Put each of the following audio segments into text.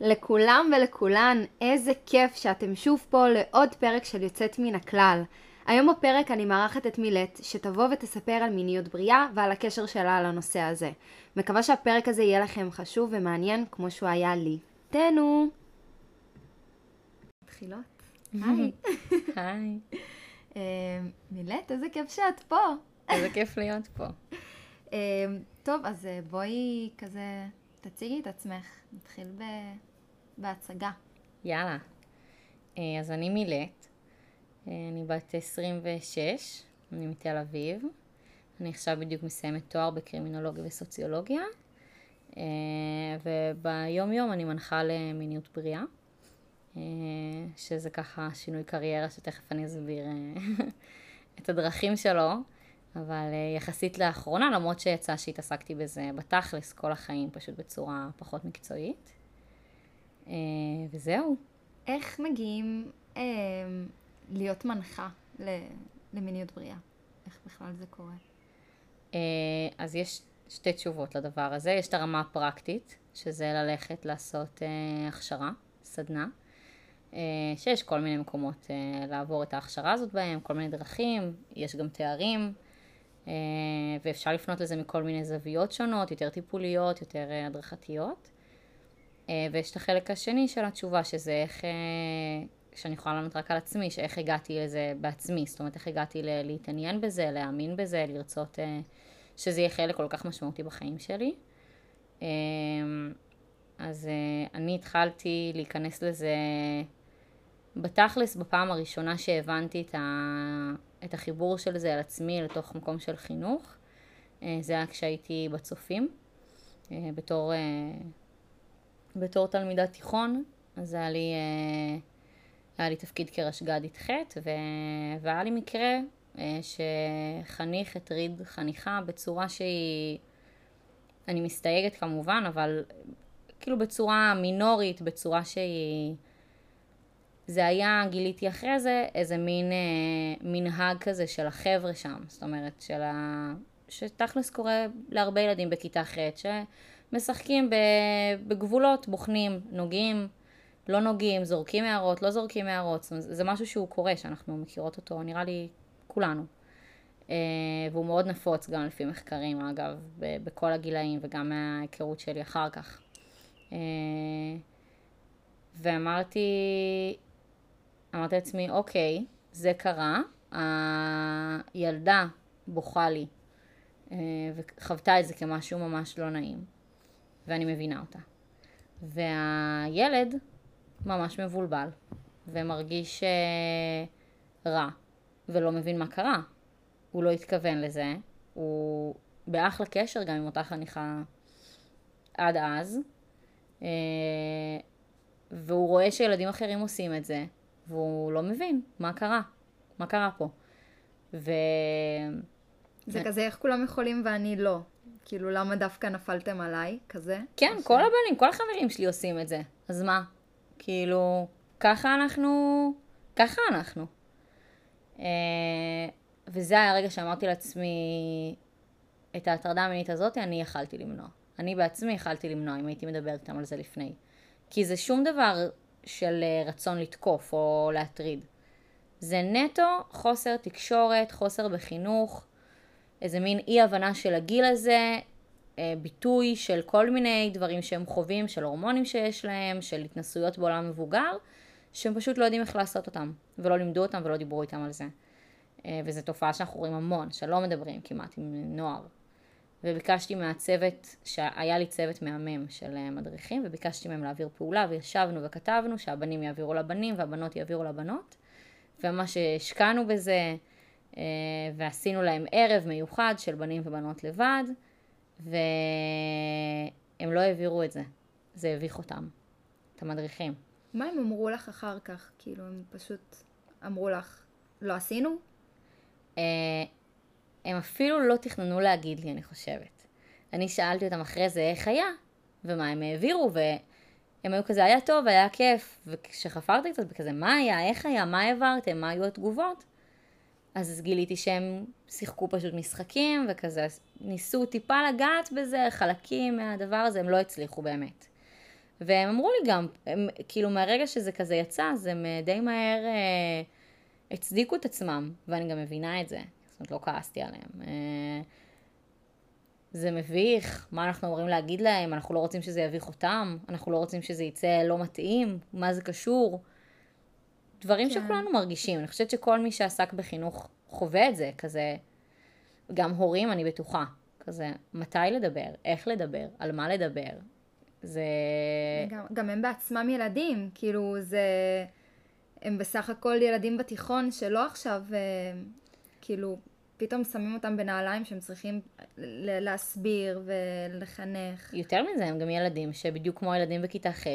לכולם ולכולן, איזה כיף שאתם שוב פה לעוד פרק של יוצאת מן הכלל. היום בפרק אני מארחת את מילט, שתבוא ותספר על מיניות בריאה ועל הקשר שלה לנושא הזה. מקווה שהפרק הזה יהיה לכם חשוב ומעניין כמו שהוא היה לי. תהנו! מתחילות? היי. היי. אה, מילט, איזה כיף שאת פה. איזה כיף להיות פה. אה, טוב, אז אה, בואי כזה תציגי את עצמך. נתחיל ב... בהצגה. יאללה. אה, אז אני מילט, אה, אני בת 26, אני מתל אביב. אני עכשיו בדיוק מסיימת תואר בקרימינולוגיה וסוציולוגיה, אה, וביום יום אני מנחה למיניות בריאה, אה, שזה ככה שינוי קריירה שתכף אני אסביר את הדרכים שלו, אבל יחסית לאחרונה, למרות שיצא שהתעסקתי בזה בתכלס כל החיים, פשוט בצורה פחות מקצועית. אה, וזהו. איך מגיעים אה, להיות מנחה ל... למיניות בריאה? איך בכלל זה קורה? אה, אז יש שתי תשובות לדבר הזה. יש את הרמה הפרקטית, שזה ללכת לעשות אה, הכשרה, סדנה, אה, שיש כל מיני מקומות אה, לעבור את ההכשרה הזאת בהם, כל מיני דרכים, יש גם תארים, אה, ואפשר לפנות לזה מכל מיני זוויות שונות, יותר טיפוליות, יותר אה, הדרכתיות. אה, ויש את החלק השני של התשובה, שזה איך, אה, שאני יכולה לענות רק על עצמי, שאיך הגעתי לזה בעצמי, זאת אומרת, איך הגעתי ל- להתעניין בזה, להאמין בזה, לרצות אה, שזה יהיה חלק כל כך משמעותי בחיים שלי. אז אני התחלתי להיכנס לזה בתכלס בפעם הראשונה שהבנתי את, ה... את החיבור של זה על עצמי לתוך מקום של חינוך. זה היה כשהייתי בצופים, בתור, בתור תלמידת תיכון, אז היה לי, אה, היה לי תפקיד כרשג"דית ח' ו... והיה לי מקרה אה, שחניך הטריד חניכה בצורה שהיא, אני מסתייגת כמובן, אבל כאילו בצורה מינורית, בצורה שהיא... זה היה, גיליתי אחרי זה, איזה מין אה, מנהג כזה של החבר'ה שם, זאת אומרת, של ה... שתכלס קורה להרבה ילדים בכיתה ח' שמשחקים ב... בגבולות, בוחנים, נוגעים, לא נוגעים, זורקים הערות, לא זורקים הערות, זאת אומרת, זה משהו שהוא קורה, שאנחנו מכירות אותו, נראה לי, כולנו. אה, והוא מאוד נפוץ גם לפי מחקרים, אגב, בכל הגילאים וגם מההיכרות שלי אחר כך. אה, ואמרתי, אמרתי לעצמי, אוקיי, זה קרה, הילדה בוכה לי אה, וחוותה את זה כמשהו ממש לא נעים, ואני מבינה אותה. והילד ממש מבולבל ומרגיש אה, רע ולא מבין מה קרה. הוא לא התכוון לזה, הוא באחלה קשר גם עם אותה חניכה עד אז, אה, והוא רואה שילדים אחרים עושים את זה, והוא לא מבין מה קרה, מה קרה פה. ו... זה כזה איך כולם יכולים ואני לא. כאילו, למה דווקא נפלתם עליי? כזה? כן, או ש- כל הבנים, כל החברים שלי עושים את זה. אז מה? כאילו, ככה אנחנו, ככה אנחנו. אה, וזה היה הרגע שאמרתי לעצמי, את ההטרדה המינית הזאת אני יכלתי למנוע. אני בעצמי יכלתי למנוע אם הייתי מדברת איתם על זה לפני. כי זה שום דבר של אה, רצון לתקוף או להטריד. זה נטו חוסר תקשורת, חוסר בחינוך, איזה מין אי הבנה של הגיל הזה, אה, ביטוי של כל מיני דברים שהם חווים, של הורמונים שיש להם, של התנסויות בעולם מבוגר, שהם פשוט לא יודעים איך לעשות אותם, ולא לימדו אותם ולא דיברו איתם על זה. אה, וזו תופעה שאנחנו רואים המון, שלא מדברים כמעט עם נוער. וביקשתי מהצוות, שהיה לי צוות מהמם של אה, מדריכים, וביקשתי מהם להעביר פעולה, וישבנו וכתבנו שהבנים יעבירו לבנים והבנות יעבירו לבנות. וממש השקענו בזה, ועשינו להם ערב מיוחד של בנים ובנות לבד, והם לא העבירו את זה. זה הביך אותם, את המדריכים. מה הם אמרו לך אחר כך? כאילו, הם פשוט אמרו לך, לא עשינו? אה, הם אפילו לא תכננו להגיד לי, אני חושבת. אני שאלתי אותם אחרי זה איך היה, ומה הם העבירו, והם היו כזה, היה טוב, היה כיף. וכשחפרתי קצת בכזה, מה היה, איך היה, מה העברתם, מה היו התגובות, אז גיליתי שהם שיחקו פשוט משחקים, וכזה ניסו טיפה לגעת בזה, חלקים מהדבר הזה, הם לא הצליחו באמת. והם אמרו לי גם, הם, כאילו מהרגע שזה כזה יצא, אז הם אה, די מהר אה, הצדיקו את עצמם, ואני גם מבינה את זה. זאת אומרת, לא כעסתי עליהם. אה, זה מביך, מה אנחנו אמורים להגיד להם, אנחנו לא רוצים שזה יביך אותם, אנחנו לא רוצים שזה יצא לא מתאים, מה זה קשור. דברים כן. שכולנו מרגישים. אני חושבת שכל מי שעסק בחינוך חווה את זה, כזה, גם הורים, אני בטוחה. כזה, מתי לדבר, איך לדבר, על מה לדבר. זה... גם, גם הם בעצמם ילדים, כאילו זה... הם בסך הכל ילדים בתיכון שלא עכשיו, אה, כאילו, פתאום שמים אותם בנעליים שהם צריכים להסביר ולחנך. יותר מזה, הם גם ילדים שבדיוק כמו ילדים בכיתה ח',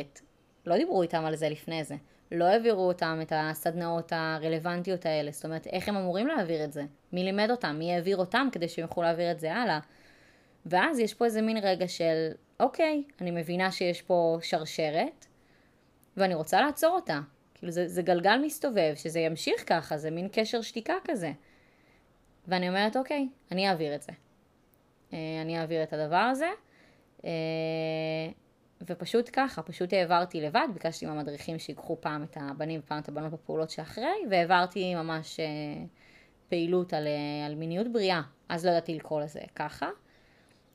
לא דיברו איתם על זה לפני זה. לא העבירו אותם את הסדנאות הרלוונטיות האלה. זאת אומרת, איך הם אמורים להעביר את זה? מי לימד אותם? מי העביר אותם כדי שהם יוכלו להעביר את זה הלאה? ואז יש פה איזה מין רגע של, אוקיי, אני מבינה שיש פה שרשרת, ואני רוצה לעצור אותה. כאילו זה, זה גלגל מסתובב, שזה ימשיך ככה, זה מין קשר שתיקה כזה. ואני אומרת, אוקיי, אני אעביר את זה. אה, אני אעביר את הדבר הזה. ופשוט ככה, פשוט העברתי לבד, ביקשתי מהמדריכים שיקחו פעם את הבנים ופעם את הבנות בפעולות שאחרי, והעברתי ממש אה, פעילות על, אה, על מיניות בריאה. אז לא ידעתי לקרוא לזה ככה.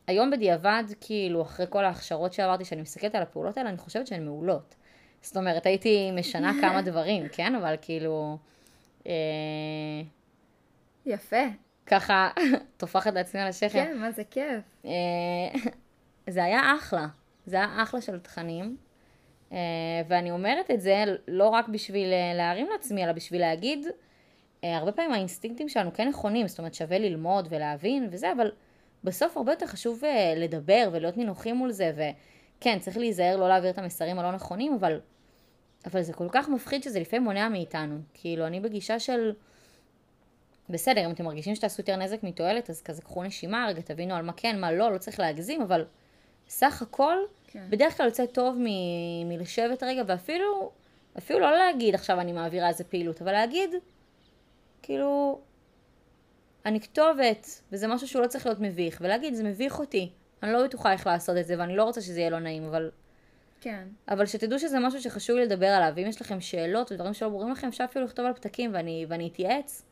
היום בדיעבד, כאילו, אחרי כל ההכשרות שעברתי, שאני מסתכלת על הפעולות האלה, אני חושבת שהן מעולות. זאת אומרת, הייתי משנה כמה דברים, כן? אבל כאילו... אה, יפה. ככה, טופחת לעצמי על השכם. כן, מה זה כיף. אה, זה היה אחלה. זה היה אחלה של תכנים. אה, ואני אומרת את זה לא רק בשביל אה, להרים לעצמי, אלא בשביל להגיד, אה, הרבה פעמים האינסטינקטים שלנו כן נכונים, זאת אומרת שווה ללמוד ולהבין וזה, אבל בסוף הרבה יותר חשוב אה, לדבר ולהיות נינוחים מול זה, וכן, צריך להיזהר לא להעביר את המסרים הלא נכונים, אבל, אבל זה כל כך מפחיד שזה לפעמים מונע מאיתנו. כאילו, אני בגישה של... בסדר, אם אתם מרגישים שתעשו יותר נזק מתועלת, אז כזה קחו נשימה, רגע תבינו על מה כן, מה לא, לא צריך להגזים, אבל סך הכל, כן. בדרך כלל יוצא טוב מ- מלשבת רגע, ואפילו, אפילו לא להגיד עכשיו אני מעבירה איזה פעילות, אבל להגיד, כאילו, אני כתובת, וזה משהו שהוא לא צריך להיות מביך, ולהגיד, זה מביך אותי, אני לא בטוחה איך לעשות את זה, ואני לא רוצה שזה יהיה לא נעים, אבל, כן. אבל שתדעו שזה משהו שחשוב לי לדבר עליו, ואם יש לכם שאלות ודברים שלא ברורים לכם, אפשר אפילו לכתוב על פתקים, ואני, ואני אתייעץ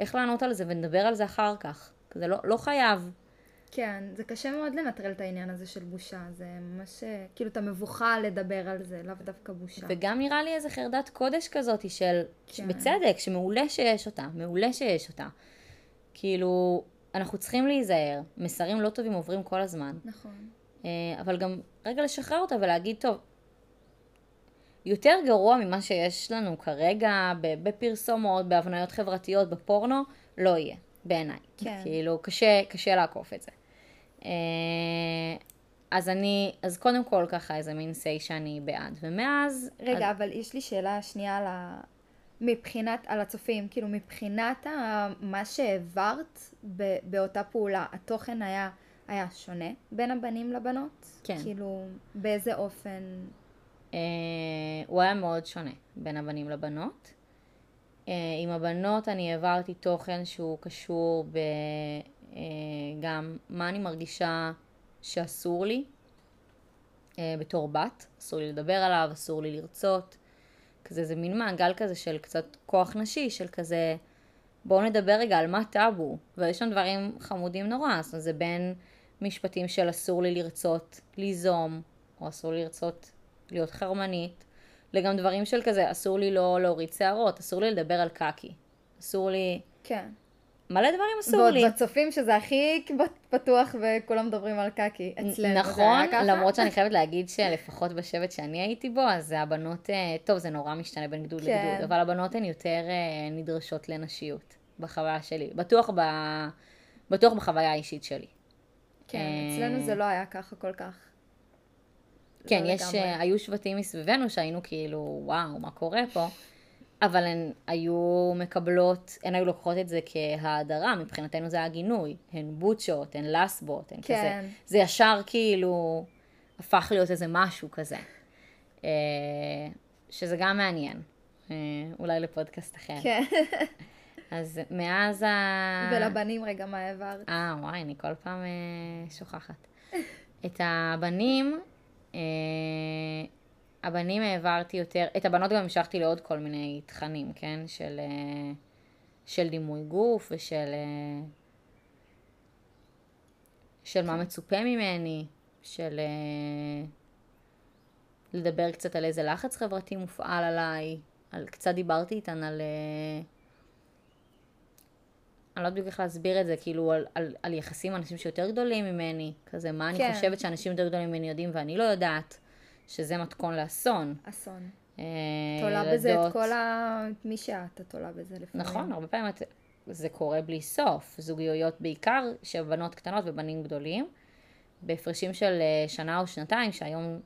איך לענות על זה, ונדבר על זה אחר כך. זה לא, לא חייב. כן, זה קשה מאוד לנטרל את העניין הזה של בושה. זה ממש, אה, כאילו, אתה מבוכה לדבר על זה, לאו דווקא בושה. וגם נראה לי איזה חרדת קודש כזאת של, כן. בצדק, שמעולה שיש אותה, מעולה שיש אותה. כאילו, אנחנו צריכים להיזהר, מסרים לא טובים עוברים כל הזמן, נכון. אה, אבל גם רגע לשחרר אותה ולהגיד, טוב, יותר גרוע ממה שיש לנו כרגע בפרסומות, בהבניות חברתיות, בפורנו, לא יהיה, בעיניי. כן. כאילו, קשה, קשה לעקוף את זה. אה, אז אני, אז קודם כל ככה איזה מין say שאני בעד, ומאז... רגע, אבל יש לי שאלה שנייה על ה... מבחינת, על הצופים, כאילו מבחינת ה... מה שהעברת ב... באותה פעולה, התוכן היה, היה שונה בין הבנים לבנות? כן. כאילו, באיזה אופן? אה, הוא היה מאוד שונה בין הבנים לבנות. אה, עם הבנות אני העברתי תוכן שהוא קשור בגם מה אני מרגישה שאסור לי אה, בתור בת, אסור לי לדבר עליו, אסור לי לרצות. כזה, זה מין מעגל כזה של קצת כוח נשי, של כזה, בואו נדבר רגע על מה טאבו. ויש שם דברים חמודים נורא, זאת אומרת, זה בין משפטים של אסור לי לרצות ליזום, או אסור לי לרצות להיות חרמנית, לגם דברים של כזה, אסור לי לא להוריד שערות, אסור לי לדבר על קקי, אסור לי... כן. מלא דברים אסור ועוד לי. בצופים שזה הכי פתוח וכולם מדברים על קקי. אצלנו נכון? למרות שאני חייבת להגיד שלפחות בשבט שאני הייתי בו, אז הבנות, אה, טוב, זה נורא משתנה בין גדוד כן. לגדוד, אבל הבנות הן יותר אה, נדרשות לנשיות, בחוויה שלי. בטוח, ב... בטוח בחוויה האישית שלי. כן, אה, אצלנו זה לא היה ככה כל כך. כן, לא יש, היו שבטים מסביבנו שהיינו כאילו, וואו, מה קורה פה? אבל הן היו מקבלות, הן היו לוקחות את זה כהאדרה, מבחינתנו זה היה גינוי. הן בוטשות, הן לסבות, הן כן. כזה. זה ישר כאילו הפך להיות איזה משהו כזה. אה, שזה גם מעניין. אה, אולי לפודקאסט אחר. כן. אז מאז ה... ולבנים רגע מה העברת? אה, וואי, אני כל פעם אה, שוכחת. את הבנים, הבנים העברתי יותר, את הבנות גם המשכתי לעוד כל מיני תכנים, כן? של, אה, של דימוי גוף ושל אה, של מה מצופה ממני, של אה, לדבר קצת על איזה לחץ חברתי מופעל עליי, על, קצת דיברתי איתן על... אני לא יודעת איך להסביר את זה, כאילו על, על, על יחסים עם אנשים שיותר גדולים ממני, כזה מה כן. אני חושבת שאנשים יותר גדולים ממני יודעים ואני לא יודעת, שזה מתכון לאסון. אסון. אה, תולה בזה את ילדות- כל ה... מי שאת, את תולה בזה לפעמים. נכון, הרבה פעמים את, זה קורה בלי סוף. זוגיות בעיקר של בנות קטנות ובנים גדולים, בהפרשים של אה, שנה או שנתיים, שהיום,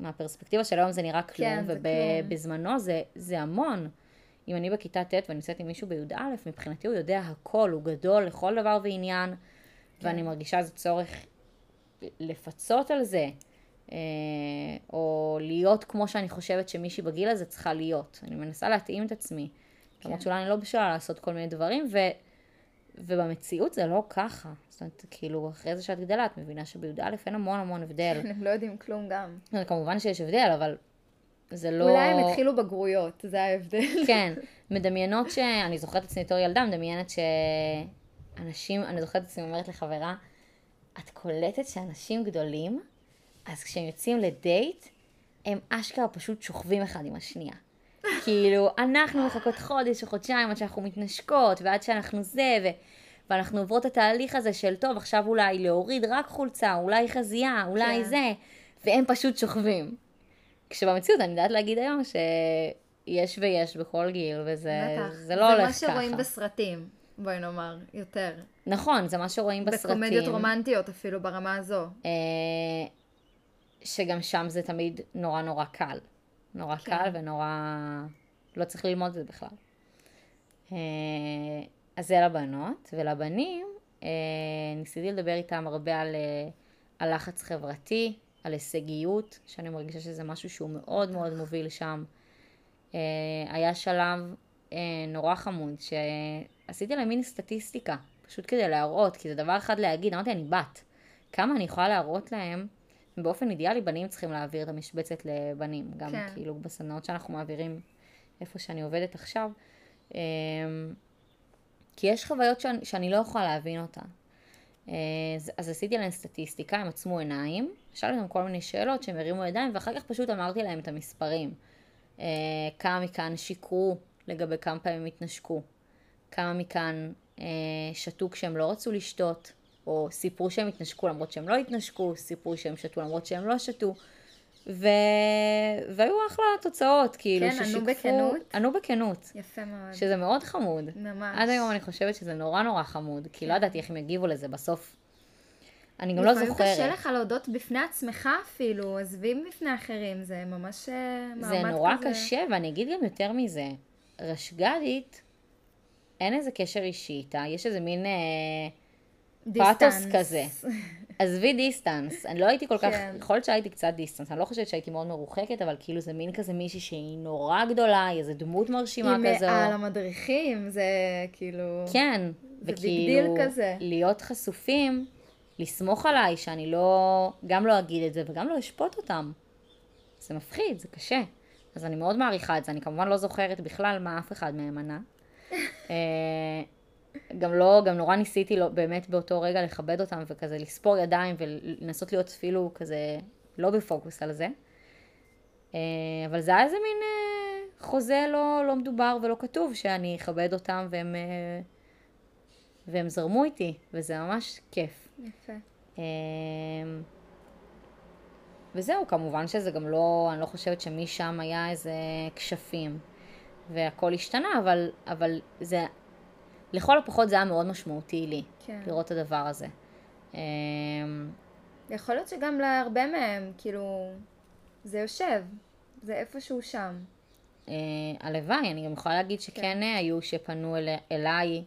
מהפרספקטיבה של היום זה נראה כלום, כן, זה. ובזמנו זה, זה המון. אם אני בכיתה ט' ואני נמצאת עם מישהו בי"א, מבחינתי הוא יודע הכל, הוא גדול לכל דבר ועניין, כן. ואני מרגישה איזה צורך לפצות על זה, או להיות כמו שאני חושבת שמישהי בגיל הזה צריכה להיות. אני מנסה להתאים את עצמי. למרות כן. שאולי אני לא בשלה לעשות כל מיני דברים, ו, ובמציאות זה לא ככה. זאת אומרת, כאילו, אחרי זה שאת גדלה, את מבינה שבי"א אין המון המון הבדל. הם לא יודעים כלום גם. אומרת, כמובן שיש הבדל, אבל זה לא... אולי הם התחילו בגרויות, זה ההבדל. כן, מדמיינות ש... אני זוכרת את עצמי בתור ילדה, מדמיינת שאנשים, אני זוכרת את עצמי אומרת לחברה, את קולטת שאנשים גדולים, אז כשהם יוצאים לדייט, הם אשכרה פשוט שוכבים אחד עם השנייה. כאילו, אנחנו מחכות חודש או חודשיים עד שאנחנו מתנשקות, ועד שאנחנו זה, ו... ואנחנו עוברות את התהליך הזה של, טוב, עכשיו אולי להוריד רק חולצה, אולי חזייה, אולי כן. זה, והם פשוט שוכבים. כשבמציאות אני יודעת להגיד היום שיש ויש בכל גיל, וזה. זה לא הולך ככה. זה מה שרואים בסרטים, בואי נאמר, יותר. נכון, זה מה שרואים בסרטים. בקומדיות רומנטיות אפילו, ברמה הזו. אה, שגם שם זה תמיד נורא נורא קל. נורא כן. קל ונורא... לא צריך ללמוד את זה בכלל. אה, אז זה לבנות, ולבנים, אה, ניסיתי לדבר איתם הרבה על, אה, על לחץ חברתי, על הישגיות, שאני מרגישה שזה משהו שהוא מאוד מאוד מוביל שם. היה שלב נורא חמוד, שעשיתי להם מין סטטיסטיקה, פשוט כדי להראות, כי זה דבר אחד להגיד, אמרתי, אני בת. כמה אני יכולה להראות להם, באופן אידיאלי בנים צריכים להעביר את המשבצת לבנים, גם כן. כאילו בסדנאות שאנחנו מעבירים איפה שאני עובדת עכשיו. אה, כי יש חוויות שאני, שאני לא יכולה להבין אותן. אה, אז, אז עשיתי להם סטטיסטיקה, הם עצמו עיניים, שאלתי אותם כל מיני שאלות שהם הרימו ידיים, ואחר כך פשוט אמרתי להם את המספרים. אה, כמה מכאן שיקרו לגבי כמה פעמים התנשקו, כמה מכאן אה, שתו כשהם לא רצו לשתות, או סיפרו שהם התנשקו למרות שהם לא התנשקו, סיפרו שהם שתו למרות שהם לא שתו. ו... והיו אחלה תוצאות, כאילו, כן, ענו ששיקפו... בכנות? ענו בכנות. יפה מאוד. שזה מאוד חמוד. ממש. עד היום אני חושבת שזה נורא נורא חמוד, כי לא ידעתי איך הם יגיבו לזה בסוף. אני גם לא לפעמים זוכרת. קשה לך להודות בפני עצמך אפילו, עזבי בפני אחרים, זה ממש אה, מעמד כזה. זה נורא קשה, ואני אגיד גם יותר מזה. רשג"דית, אין איזה קשר אישי איתה, יש איזה מין אה, פאתוס. כזה. עזבי דיסטנס, אני לא הייתי כל כך, כן. יכול להיות שהייתי קצת דיסטנס, אני לא חושבת שהייתי מאוד מרוחקת, אבל כאילו זה מין כזה מישהי שהיא נורא גדולה, היא איזה דמות מרשימה עם כזו. על המדריכים, זה כאילו... כן, זה וכאילו, כזה. להיות חשופים, לסמוך עליי שאני לא, גם לא אגיד את זה וגם לא אשפוט אותם. זה מפחיד, זה קשה. אז אני מאוד מעריכה את זה, אני כמובן לא זוכרת בכלל מה אף אחד מהם ענה. גם לא, גם נורא ניסיתי לא, באמת באותו רגע לכבד אותם וכזה לספור ידיים ולנסות להיות אפילו כזה לא בפוקוס על זה. אה, אבל זה היה איזה מין אה, חוזה לא, לא מדובר ולא כתוב שאני אכבד אותם והם, אה, והם זרמו איתי, וזה ממש כיף. יפה. וזהו, כמובן שזה גם לא, אני לא חושבת שמשם היה איזה כשפים והכל השתנה, אבל, אבל זה, לכל הפחות זה היה מאוד משמעותי לי, כן. לראות את הדבר הזה. אמ, יכול להיות שגם להרבה מהם, כאילו, זה יושב, זה איפשהו שם. אה, הלוואי, אני גם יכולה להגיד שכן אה, היו שפנו אל, אליי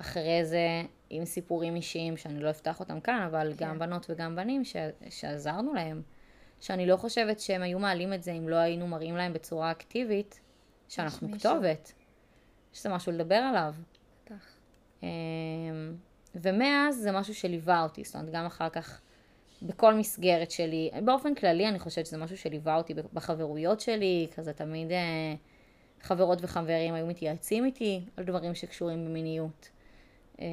אחרי זה עם סיפורים אישיים, שאני לא אפתח אותם כאן, אבל כן. גם בנות וגם בנים ש, שעזרנו להם, שאני לא חושבת שהם היו מעלים את זה אם לא היינו מראים להם בצורה אקטיבית שאנחנו. כתובת, שזה משהו לדבר עליו. אמ, ומאז זה משהו שליווה אותי, זאת אומרת, גם אחר כך בכל מסגרת שלי. באופן כללי אני חושבת שזה משהו שליווה אותי בחברויות שלי, כזה תמיד אה, חברות וחברים היו מתייעצים איתי על דברים שקשורים במיניות. אה,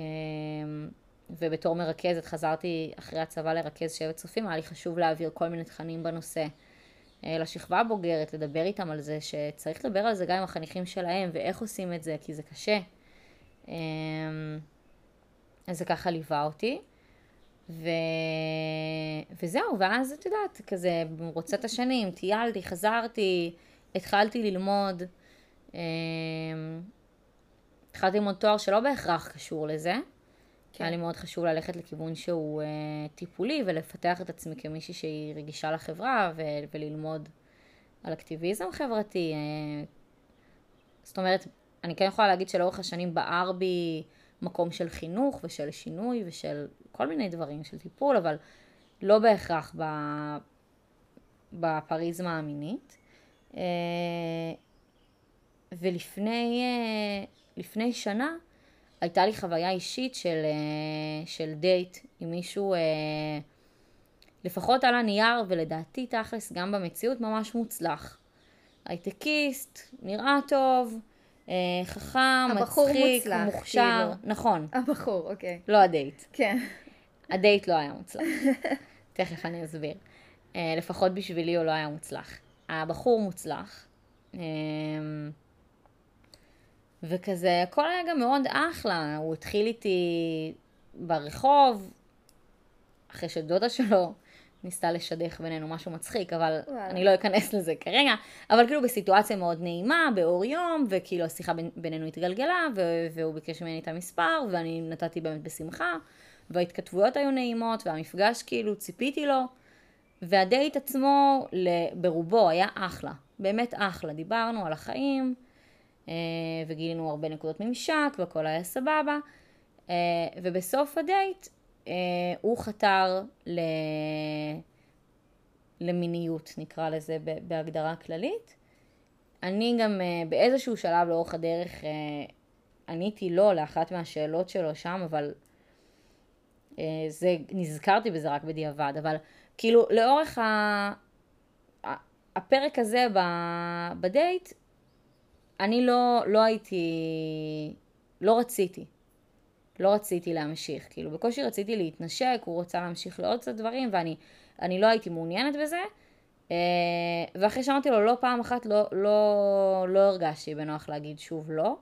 ובתור מרכזת חזרתי אחרי הצבא לרכז שבט צופים, היה לי חשוב להעביר כל מיני תכנים בנושא. אה, לשכבה הבוגרת, לדבר איתם על זה, שצריך לדבר על זה גם עם החניכים שלהם, ואיך עושים את זה, כי זה קשה. אה, אז זה ככה ליווה אותי. ו... וזהו, ואז את יודעת, כזה במרוצת השנים, טיילתי, חזרתי, התחלתי ללמוד. אה, התחלתי ללמוד תואר שלא בהכרח קשור לזה. כן. היה לי מאוד חשוב ללכת לכיוון שהוא uh, טיפולי ולפתח את עצמי כמישהי שהיא רגישה לחברה ו- וללמוד על אקטיביזם חברתי. Uh, זאת אומרת, אני כן יכולה להגיד שלאורך השנים בער בי מקום של חינוך ושל שינוי ושל כל מיני דברים, של טיפול, אבל לא בהכרח בפריזמה המינית. אה, ולפני אה, שנה, הייתה לי חוויה אישית של, אה, של דייט עם מישהו, אה, לפחות על הנייר, ולדעתי תכלס גם במציאות ממש מוצלח. הייטקיסט, נראה טוב, אה, חכם, מצחיק, מוצלח, מוכשר, כאילו. נכון. הבחור, אוקיי. לא הדייט. כן. הדייט לא היה מוצלח. תכף אני אסביר. לפחות בשבילי הוא לא היה מוצלח. הבחור מוצלח. וכזה, הכל היה גם מאוד אחלה. הוא התחיל איתי ברחוב, אחרי שדודה שלו ניסתה לשדך בינינו משהו מצחיק, אבל וואלה. אני לא אכנס לזה כרגע. אבל כאילו בסיטואציה מאוד נעימה, באור יום, וכאילו השיחה בינינו התגלגלה, והוא ביקש ממני את המספר, ואני נתתי באמת בשמחה, וההתכתבויות היו נעימות, והמפגש כאילו ציפיתי לו, והדייט עצמו ברובו היה אחלה, באמת אחלה. דיברנו על החיים. אה, וגילינו הרבה נקודות ממשק והכל היה סבבה. אה, ובסוף הדייט הוא חתר ל... למיניות, נקרא לזה בהגדרה כללית. אני גם באיזשהו שלב לאורך הדרך עניתי לא לאחת מהשאלות שלו שם, אבל זה, נזכרתי בזה רק בדיעבד, אבל כאילו לאורך ה... הפרק הזה בדייט, אני לא, לא הייתי, לא רציתי. לא רציתי להמשיך. כאילו, בקושי רציתי להתנשק, הוא רוצה להמשיך לעוד קצת דברים, ואני לא הייתי מעוניינת בזה. אה, ואחרי שאמרתי לו לא פעם אחת, לא, לא, לא הרגשתי בנוח להגיד שוב לא.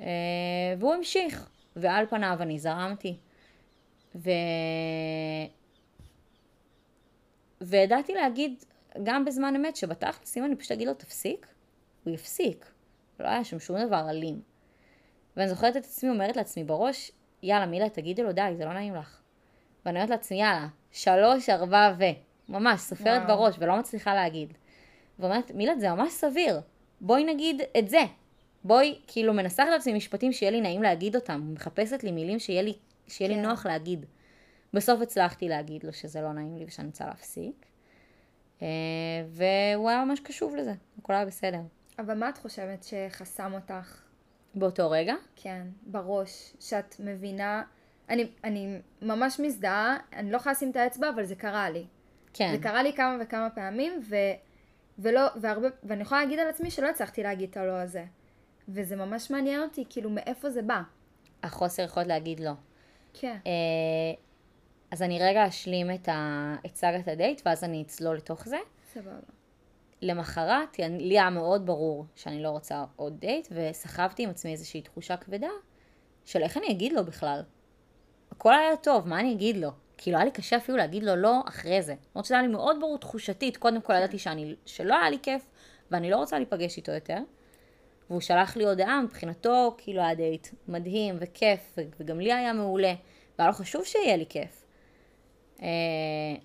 אה, והוא המשיך, ועל פניו אני זרמתי. ו... וידעתי להגיד גם בזמן אמת שבתכלס, אם אני פשוט אגיד לו תפסיק, הוא יפסיק. לא היה שם שום דבר אלים. ואני זוכרת את עצמי אומרת לעצמי בראש, יאללה מילה תגידי לו די, זה לא נעים לך. ואני אומרת לעצמי יאללה, שלוש, ארבע ו... ממש, סופרת וואו. בראש ולא מצליחה להגיד. ואומרת, מילה זה ממש סביר, בואי נגיד את זה. בואי, כאילו מנסחת לעצמי משפטים שיהיה לי נעים להגיד אותם, מחפשת לי מילים שיהיה לי, שיהיה כן. לי נוח להגיד. בסוף הצלחתי להגיד לו שזה לא נעים לי ושאני רוצה להפסיק. אה, והוא היה ממש קשוב לזה, הכל היה בסדר. אבל מה את חושבת שחסם אותך? באותו רגע? כן, בראש, שאת מבינה, אני, אני ממש מזדהה, אני לא יכולה לשים את האצבע, אבל זה קרה לי. כן. זה קרה לי כמה וכמה פעמים, ו, ולא, והרבה, ואני יכולה להגיד על עצמי שלא הצלחתי להגיד את הלא הזה. וזה ממש מעניין אותי, כאילו, מאיפה זה בא. החוסר יכולת להגיד לא. כן. אה, אז אני רגע אשלים את, ה... את סאגת הדייט, ואז אני אצלול לתוך זה. סבבה. למחרת, לי היה מאוד ברור שאני לא רוצה עוד דייט, וסחבתי עם עצמי איזושהי תחושה כבדה של איך אני אגיד לו בכלל. הכל היה טוב, מה אני אגיד לו? כאילו היה לי קשה אפילו להגיד לו לא אחרי זה. למרות שזה היה לי מאוד ברור תחושתית, קודם כל ידעתי שאני, שלא היה לי כיף, ואני לא רוצה להיפגש איתו יותר. והוא שלח לי הודעה, מבחינתו כאילו היה דייט מדהים וכיף, וגם לי היה מעולה, והיה לו חשוב שיהיה לי כיף. אה,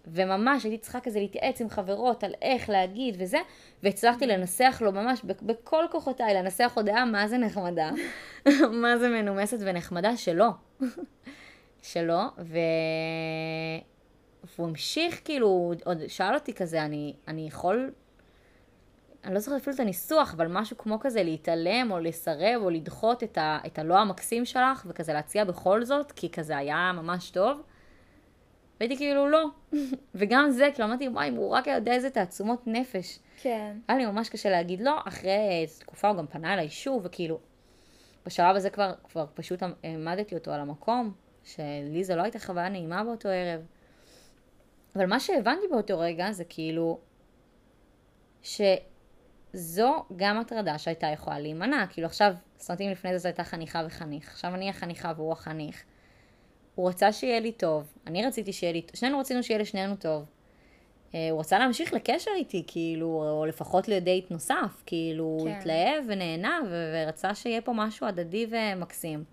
וממש הייתי צריכה כזה להתייעץ עם חברות על איך להגיד וזה, והצלחתי לנסח לו ממש בכל כוחותיי, לנסח הודעה מה זה נחמדה, מה זה מנומסת ונחמדה, שלא. שלא, ו... והוא המשיך כאילו, עוד שאל אותי כזה, אני, אני יכול, אני לא זוכרת אפילו את הניסוח, אבל משהו כמו כזה להתעלם או לסרב או לדחות את, ה, את הלא המקסים שלך, וכזה להציע בכל זאת, כי כזה היה ממש טוב. והייתי כאילו לא. וגם זה, כאילו אמרתי, וואי, אם הוא רק היה יודע איזה תעצומות נפש. כן. היה לי ממש קשה להגיד לא, אחרי תקופה הוא גם פנה אליי שוב, וכאילו, בשלב הזה כבר, כבר פשוט העמדתי אותו על המקום, שלי זו לא הייתה חוויה נעימה באותו ערב. אבל מה שהבנתי באותו רגע זה כאילו, שזו גם הטרדה שהייתה יכולה להימנע. כאילו עכשיו, סרטים לפני זה זו הייתה חניכה וחניך, עכשיו אני החניכה והוא החניך. הוא רצה שיהיה לי טוב, אני רציתי שיהיה לי, שנינו רצינו שיהיה לשנינו טוב. אה, הוא רצה להמשיך לקשר איתי, כאילו, או לפחות לדייט נוסף, כאילו, הוא כן. התלהב ונהנה ו- ורצה שיהיה פה משהו הדדי ומקסים.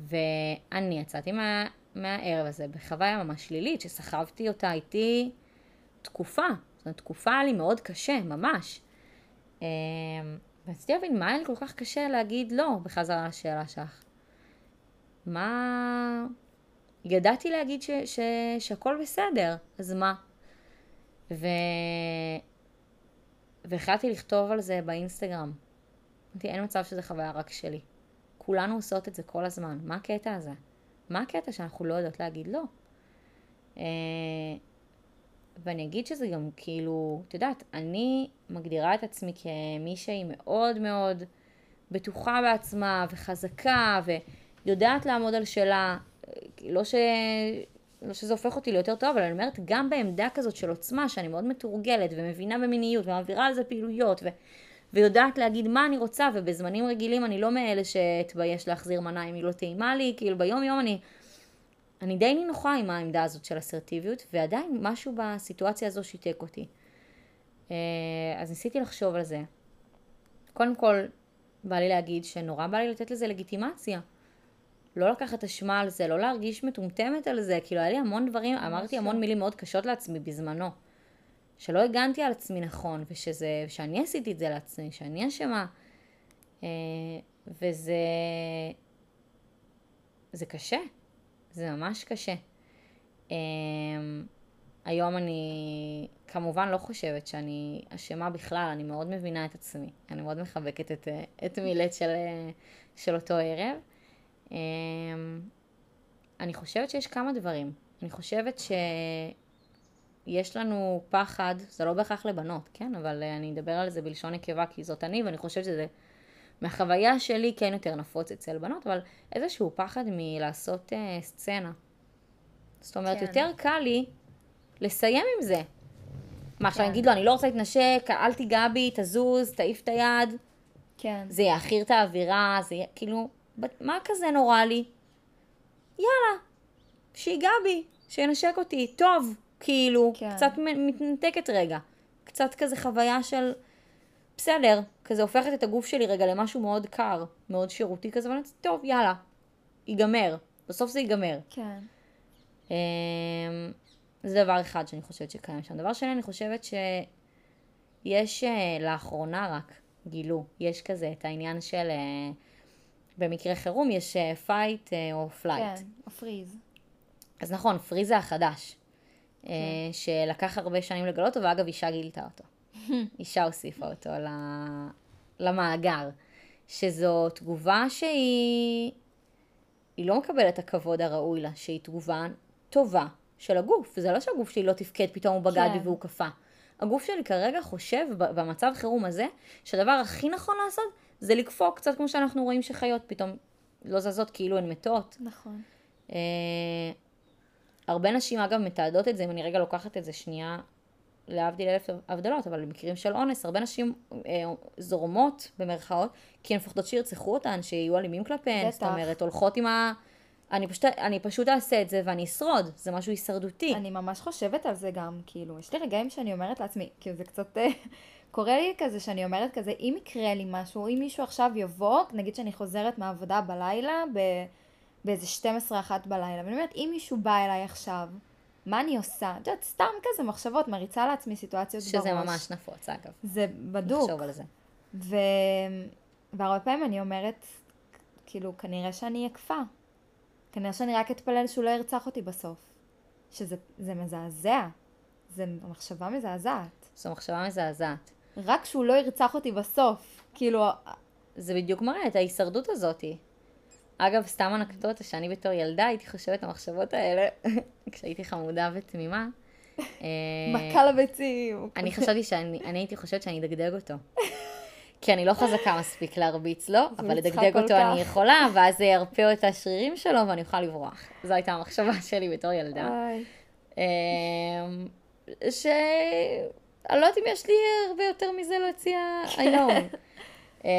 ואני יצאתי מה, מהערב הזה בחוויה ממש שלילית, שסחבתי אותה איתי תקופה. זאת אומרת, תקופה היה לי מאוד קשה, ממש. אה, ורציתי להבין, מה היה לי כל כך קשה להגיד לא, בחזרה לשאלה שלך. מה... ידעתי להגיד ש, ש, שהכל בסדר, אז מה? ו... והחלטתי לכתוב על זה באינסטגרם. אמרתי, אין מצב שזה חוויה רק שלי. כולנו עושות את זה כל הזמן. מה הקטע הזה? מה הקטע שאנחנו לא יודעות להגיד לא? אה, ואני אגיד שזה גם כאילו, את יודעת, אני מגדירה את עצמי כמי שהיא מאוד מאוד בטוחה בעצמה וחזקה ויודעת לעמוד על שלה. לא, ש... לא שזה הופך אותי ליותר טוב, אבל אני אומרת, גם בעמדה כזאת של עוצמה, שאני מאוד מתורגלת ומבינה במיניות ומעבירה על זה פעילויות ו... ויודעת להגיד מה אני רוצה, ובזמנים רגילים אני לא מאלה שאתבייש להחזיר מנה אם היא לא טעימה לי, כאילו ביום יום אני, אני די נינוחה עם העמדה הזאת של אסרטיביות, ועדיין משהו בסיטואציה הזו שיתק אותי. אה, אז ניסיתי לחשוב על זה. קודם כל, בא לי להגיד שנורא בא לי לתת לזה לגיטימציה. לא לקחת אשמה על זה, לא להרגיש מטומטמת על זה, כאילו היה לי המון דברים, אמרתי המון מילים מאוד קשות לעצמי בזמנו. שלא הגנתי על עצמי נכון, ושזה, שאני עשיתי את זה לעצמי, שאני אשמה. אה, וזה... זה קשה. זה ממש קשה. אה, היום אני כמובן לא חושבת שאני אשמה בכלל, אני מאוד מבינה את עצמי. אני מאוד מחבקת את, אה, את מילט של, של אותו ערב. אני חושבת שיש כמה דברים. אני חושבת ש... יש לנו פחד, זה לא בהכרח לבנות, כן? אבל uh, אני אדבר על זה בלשון נקבה כי זאת אני, ואני חושבת שזה מהחוויה שלי כן יותר נפוץ אצל בנות, אבל איזשהו פחד מלעשות uh, סצנה. זאת אומרת, כן. יותר קל לי לסיים עם זה. מה, עכשיו כן. אני אגיד לו, אני לא רוצה להתנשק, אל תיגע בי, תזוז, תעיף את היד, כן. זה יעכיר את האווירה, זה כאילו, מה כזה נורא לי? יאללה, שיגע בי, שינשק אותי, טוב, כאילו, כן. קצת מתנתקת רגע. קצת כזה חוויה של, בסדר, כזה הופכת את הגוף שלי רגע למשהו מאוד קר, מאוד שירותי כזה, ואני אומרת, טוב, יאללה, ייגמר, בסוף זה ייגמר. כן. אמ, זה דבר אחד שאני חושבת שקיים שם. דבר שני, אני חושבת שיש אה, לאחרונה רק, גילו, יש כזה את העניין של, אה, במקרה חירום יש fight או flight. כן. או freeze. אז נכון, freeze זה החדש, כן. שלקח הרבה שנים לגלות אותו, ואגב, אישה גילתה אותו. אישה הוסיפה אותו למאגר. שזו תגובה שהיא... היא לא מקבלת את הכבוד הראוי לה, שהיא תגובה טובה של הגוף. זה לא שהגוף שלי לא תפקד, פתאום הוא בגד כן. והוא קפא. הגוף שלי כרגע חושב, במצב חירום הזה, שהדבר הכי נכון לעשות זה לקפוא, קצת כמו שאנחנו רואים שחיות פתאום לא זזות כאילו הן מתות. נכון. אה, הרבה נשים אגב מתעדות את זה, אם אני רגע לוקחת את זה שנייה, להבדיל אלף הבדלות, אבל במקרים של אונס, הרבה נשים אה, זורמות במרכאות, כי הן מפחדות שירצחו אותן, שיהיו אלימים כלפיהן, זאת. אומרת, הולכות עם ה... אני פשוט, אני פשוט אעשה את זה ואני אשרוד, זה משהו הישרדותי. אני ממש חושבת על זה גם, כאילו, יש לי רגעים שאני אומרת לעצמי, כאילו זה קצת, אה, קורה לי כזה שאני אומרת כזה, אם יקרה לי משהו, אם מישהו עכשיו יבוא, נגיד שאני חוזרת מהעבודה בלילה, ב... באיזה 12-1 בלילה, ואני אומרת, אם מישהו בא אליי עכשיו, מה אני עושה? את יודעת, סתם כזה מחשבות, מריצה לעצמי סיטואציות בראש. שזה ממש נפוץ, אגב. זה בדוק. לחשוב על זה. ו... והרבה פעמים אני אומרת, כאילו, כנראה שאני אקפא. כנראה שאני רק אתפלל שהוא לא ירצח אותי בסוף. שזה זה מזעזע. זה מחשבה מזעזעת. זו מחשבה מזעזעת. רק שהוא לא ירצח אותי בסוף. כאילו, זה בדיוק מראה את ההישרדות הזאתי. אגב, סתם אנקדוטה שאני בתור ילדה הייתי חושבת המחשבות האלה, כשהייתי חמודה ותמימה. אה, מכה לביצים. אני חשבתי שאני, אני הייתי חושבת שאני אדגדג אותו. כי אני לא חזקה מספיק להרביץ לו, אבל לדגדג אותו כך. אני יכולה, ואז זה ירפא את השרירים שלו ואני אוכל לברוח. זו הייתה המחשבה שלי בתור ילדה. אמ, ש... אני לא יודעת אם יש לי הרבה יותר מזה להציע היום. אמ,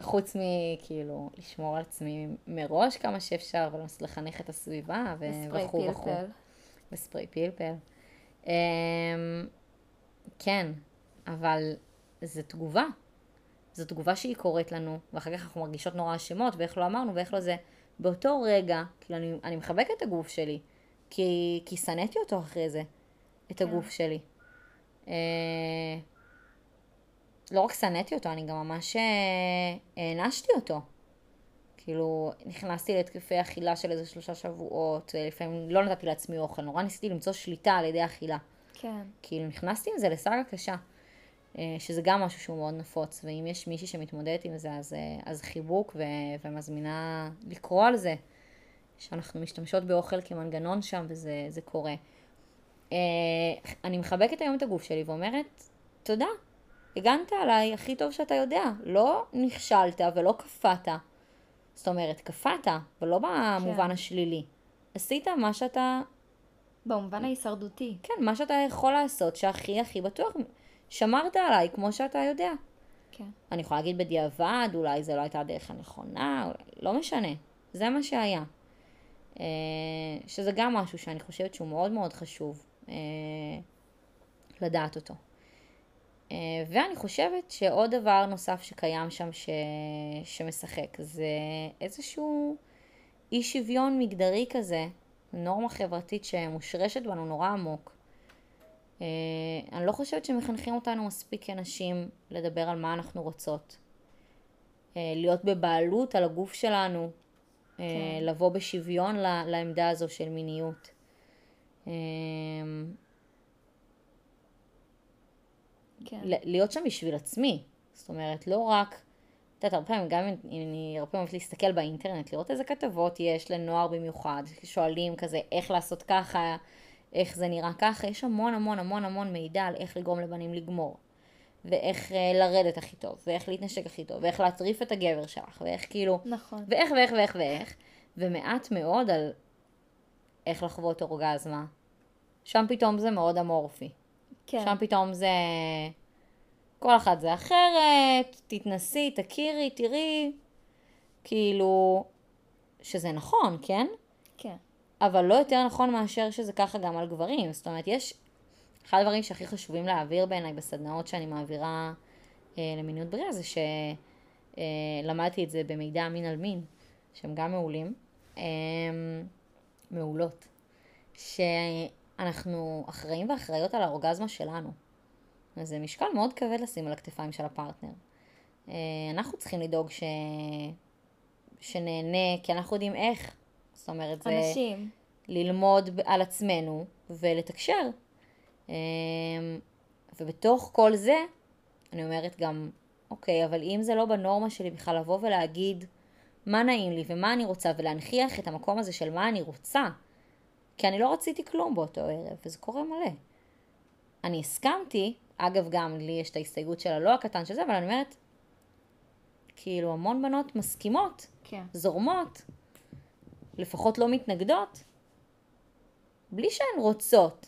חוץ מכאילו לשמור על עצמי מראש כמה שאפשר ולנסות לחנך את הסביבה וכו' וכו'. וספרי פלפל. אמ, כן, אבל זו תגובה. זו תגובה שהיא קורית לנו, ואחר כך אנחנו מרגישות נורא אשמות, ואיך לא אמרנו, ואיך לא זה. באותו רגע, כאילו, אני, אני מחבקת את הגוף שלי, כי, כי שנאתי אותו אחרי זה, את כן. הגוף שלי. אה, לא רק שנאתי אותו, אני גם ממש אה, הענשתי אותו. כאילו, נכנסתי להתקפי אכילה של איזה שלושה שבועות, ולפעמים לא נתתי לעצמי אוכל, נורא ניסיתי למצוא שליטה על ידי אכילה. כן. כאילו נכנסתי עם זה לסאגה קשה, אה, שזה גם משהו שהוא מאוד נפוץ, ואם יש מישהי שמתמודדת עם זה, אז, אה, אז חיבוק ו, ומזמינה לקרוא על זה, שאנחנו משתמשות באוכל כמנגנון שם, וזה זה קורה. אה, אני מחבקת היום את הגוף שלי ואומרת, תודה, הגנת עליי הכי טוב שאתה יודע, לא נכשלת ולא קפאת. זאת אומרת, קפאת, ולא במובן כן. השלילי. עשית מה שאתה במובן ההישרדותי. כן, מה שאתה יכול לעשות שהכי הכי בטוח, שמרת עליי כמו שאתה יודע. כן. אני יכולה להגיד בדיעבד, אולי זו לא הייתה הדרך הנכונה, אולי- לא משנה, זה מה שהיה. אה, שזה גם משהו שאני חושבת שהוא מאוד מאוד חשוב לדעת אותו. אה, ואני חושבת שעוד דבר נוסף שקיים שם ש... שמשחק זה איזשהו אי שוויון מגדרי כזה, נורמה חברתית שמושרשת בנו נורא עמוק. אה, אני לא חושבת שמחנכים אותנו מספיק כנשים לדבר על מה אנחנו רוצות. אה, להיות בבעלות על הגוף שלנו, אה, כן. לבוא בשוויון לעמדה הזו של מיניות. אה, כן. להיות שם בשביל עצמי. זאת אומרת, לא רק, את יודעת, הרבה פעמים, גם אם אני הרבה פעמים להסתכל באינטרנט, לראות איזה כתבות יש לנוער במיוחד, שואלים כזה איך לעשות ככה, איך זה נראה ככה, יש המון המון המון המון מידע על איך לגרום לבנים לגמור. ואיך אה, לרדת הכי טוב, ואיך להתנשק הכי טוב, ואיך להטריף את הגבר שלך, ואיך כאילו, נכון. ואיך ואיך ואיך ואיך, ומעט מאוד על איך לחוות אורגזמה. שם פתאום זה מאוד אמורפי. כן. שם פתאום זה... כל אחת זה אחרת, תתנסי, תכירי, תראי. כאילו, שזה נכון, כן? כן. אבל לא יותר נכון מאשר שזה ככה גם על גברים. זאת אומרת, יש... אחד הדברים שהכי חשובים להעביר בעיניי בסדנאות שאני מעבירה אה, למיניות בריאה זה שלמדתי את זה במידע מין על מין, שהם גם מעולים. אה, מעולות. שאנחנו אחראים ואחראיות על האורגזמה שלנו. אז זה משקל מאוד כבד לשים על הכתפיים של הפרטנר. אה, אנחנו צריכים לדאוג ש... שנהנה, כי אנחנו יודעים איך. זאת אומרת, זה אנשים. ללמוד על עצמנו ולתקשר. אה, ובתוך כל זה, אני אומרת גם, אוקיי, אבל אם זה לא בנורמה שלי בכלל לבוא ולהגיד מה נעים לי ומה אני רוצה ולהנכיח את המקום הזה של מה אני רוצה, כי אני לא רציתי כלום באותו ערב, וזה קורה מלא. אני הסכמתי, אגב גם לי יש את ההסתייגות של הלא הקטן של זה, אבל אני אומרת, כאילו המון בנות מסכימות, כן. זורמות, לפחות לא מתנגדות, בלי שהן רוצות.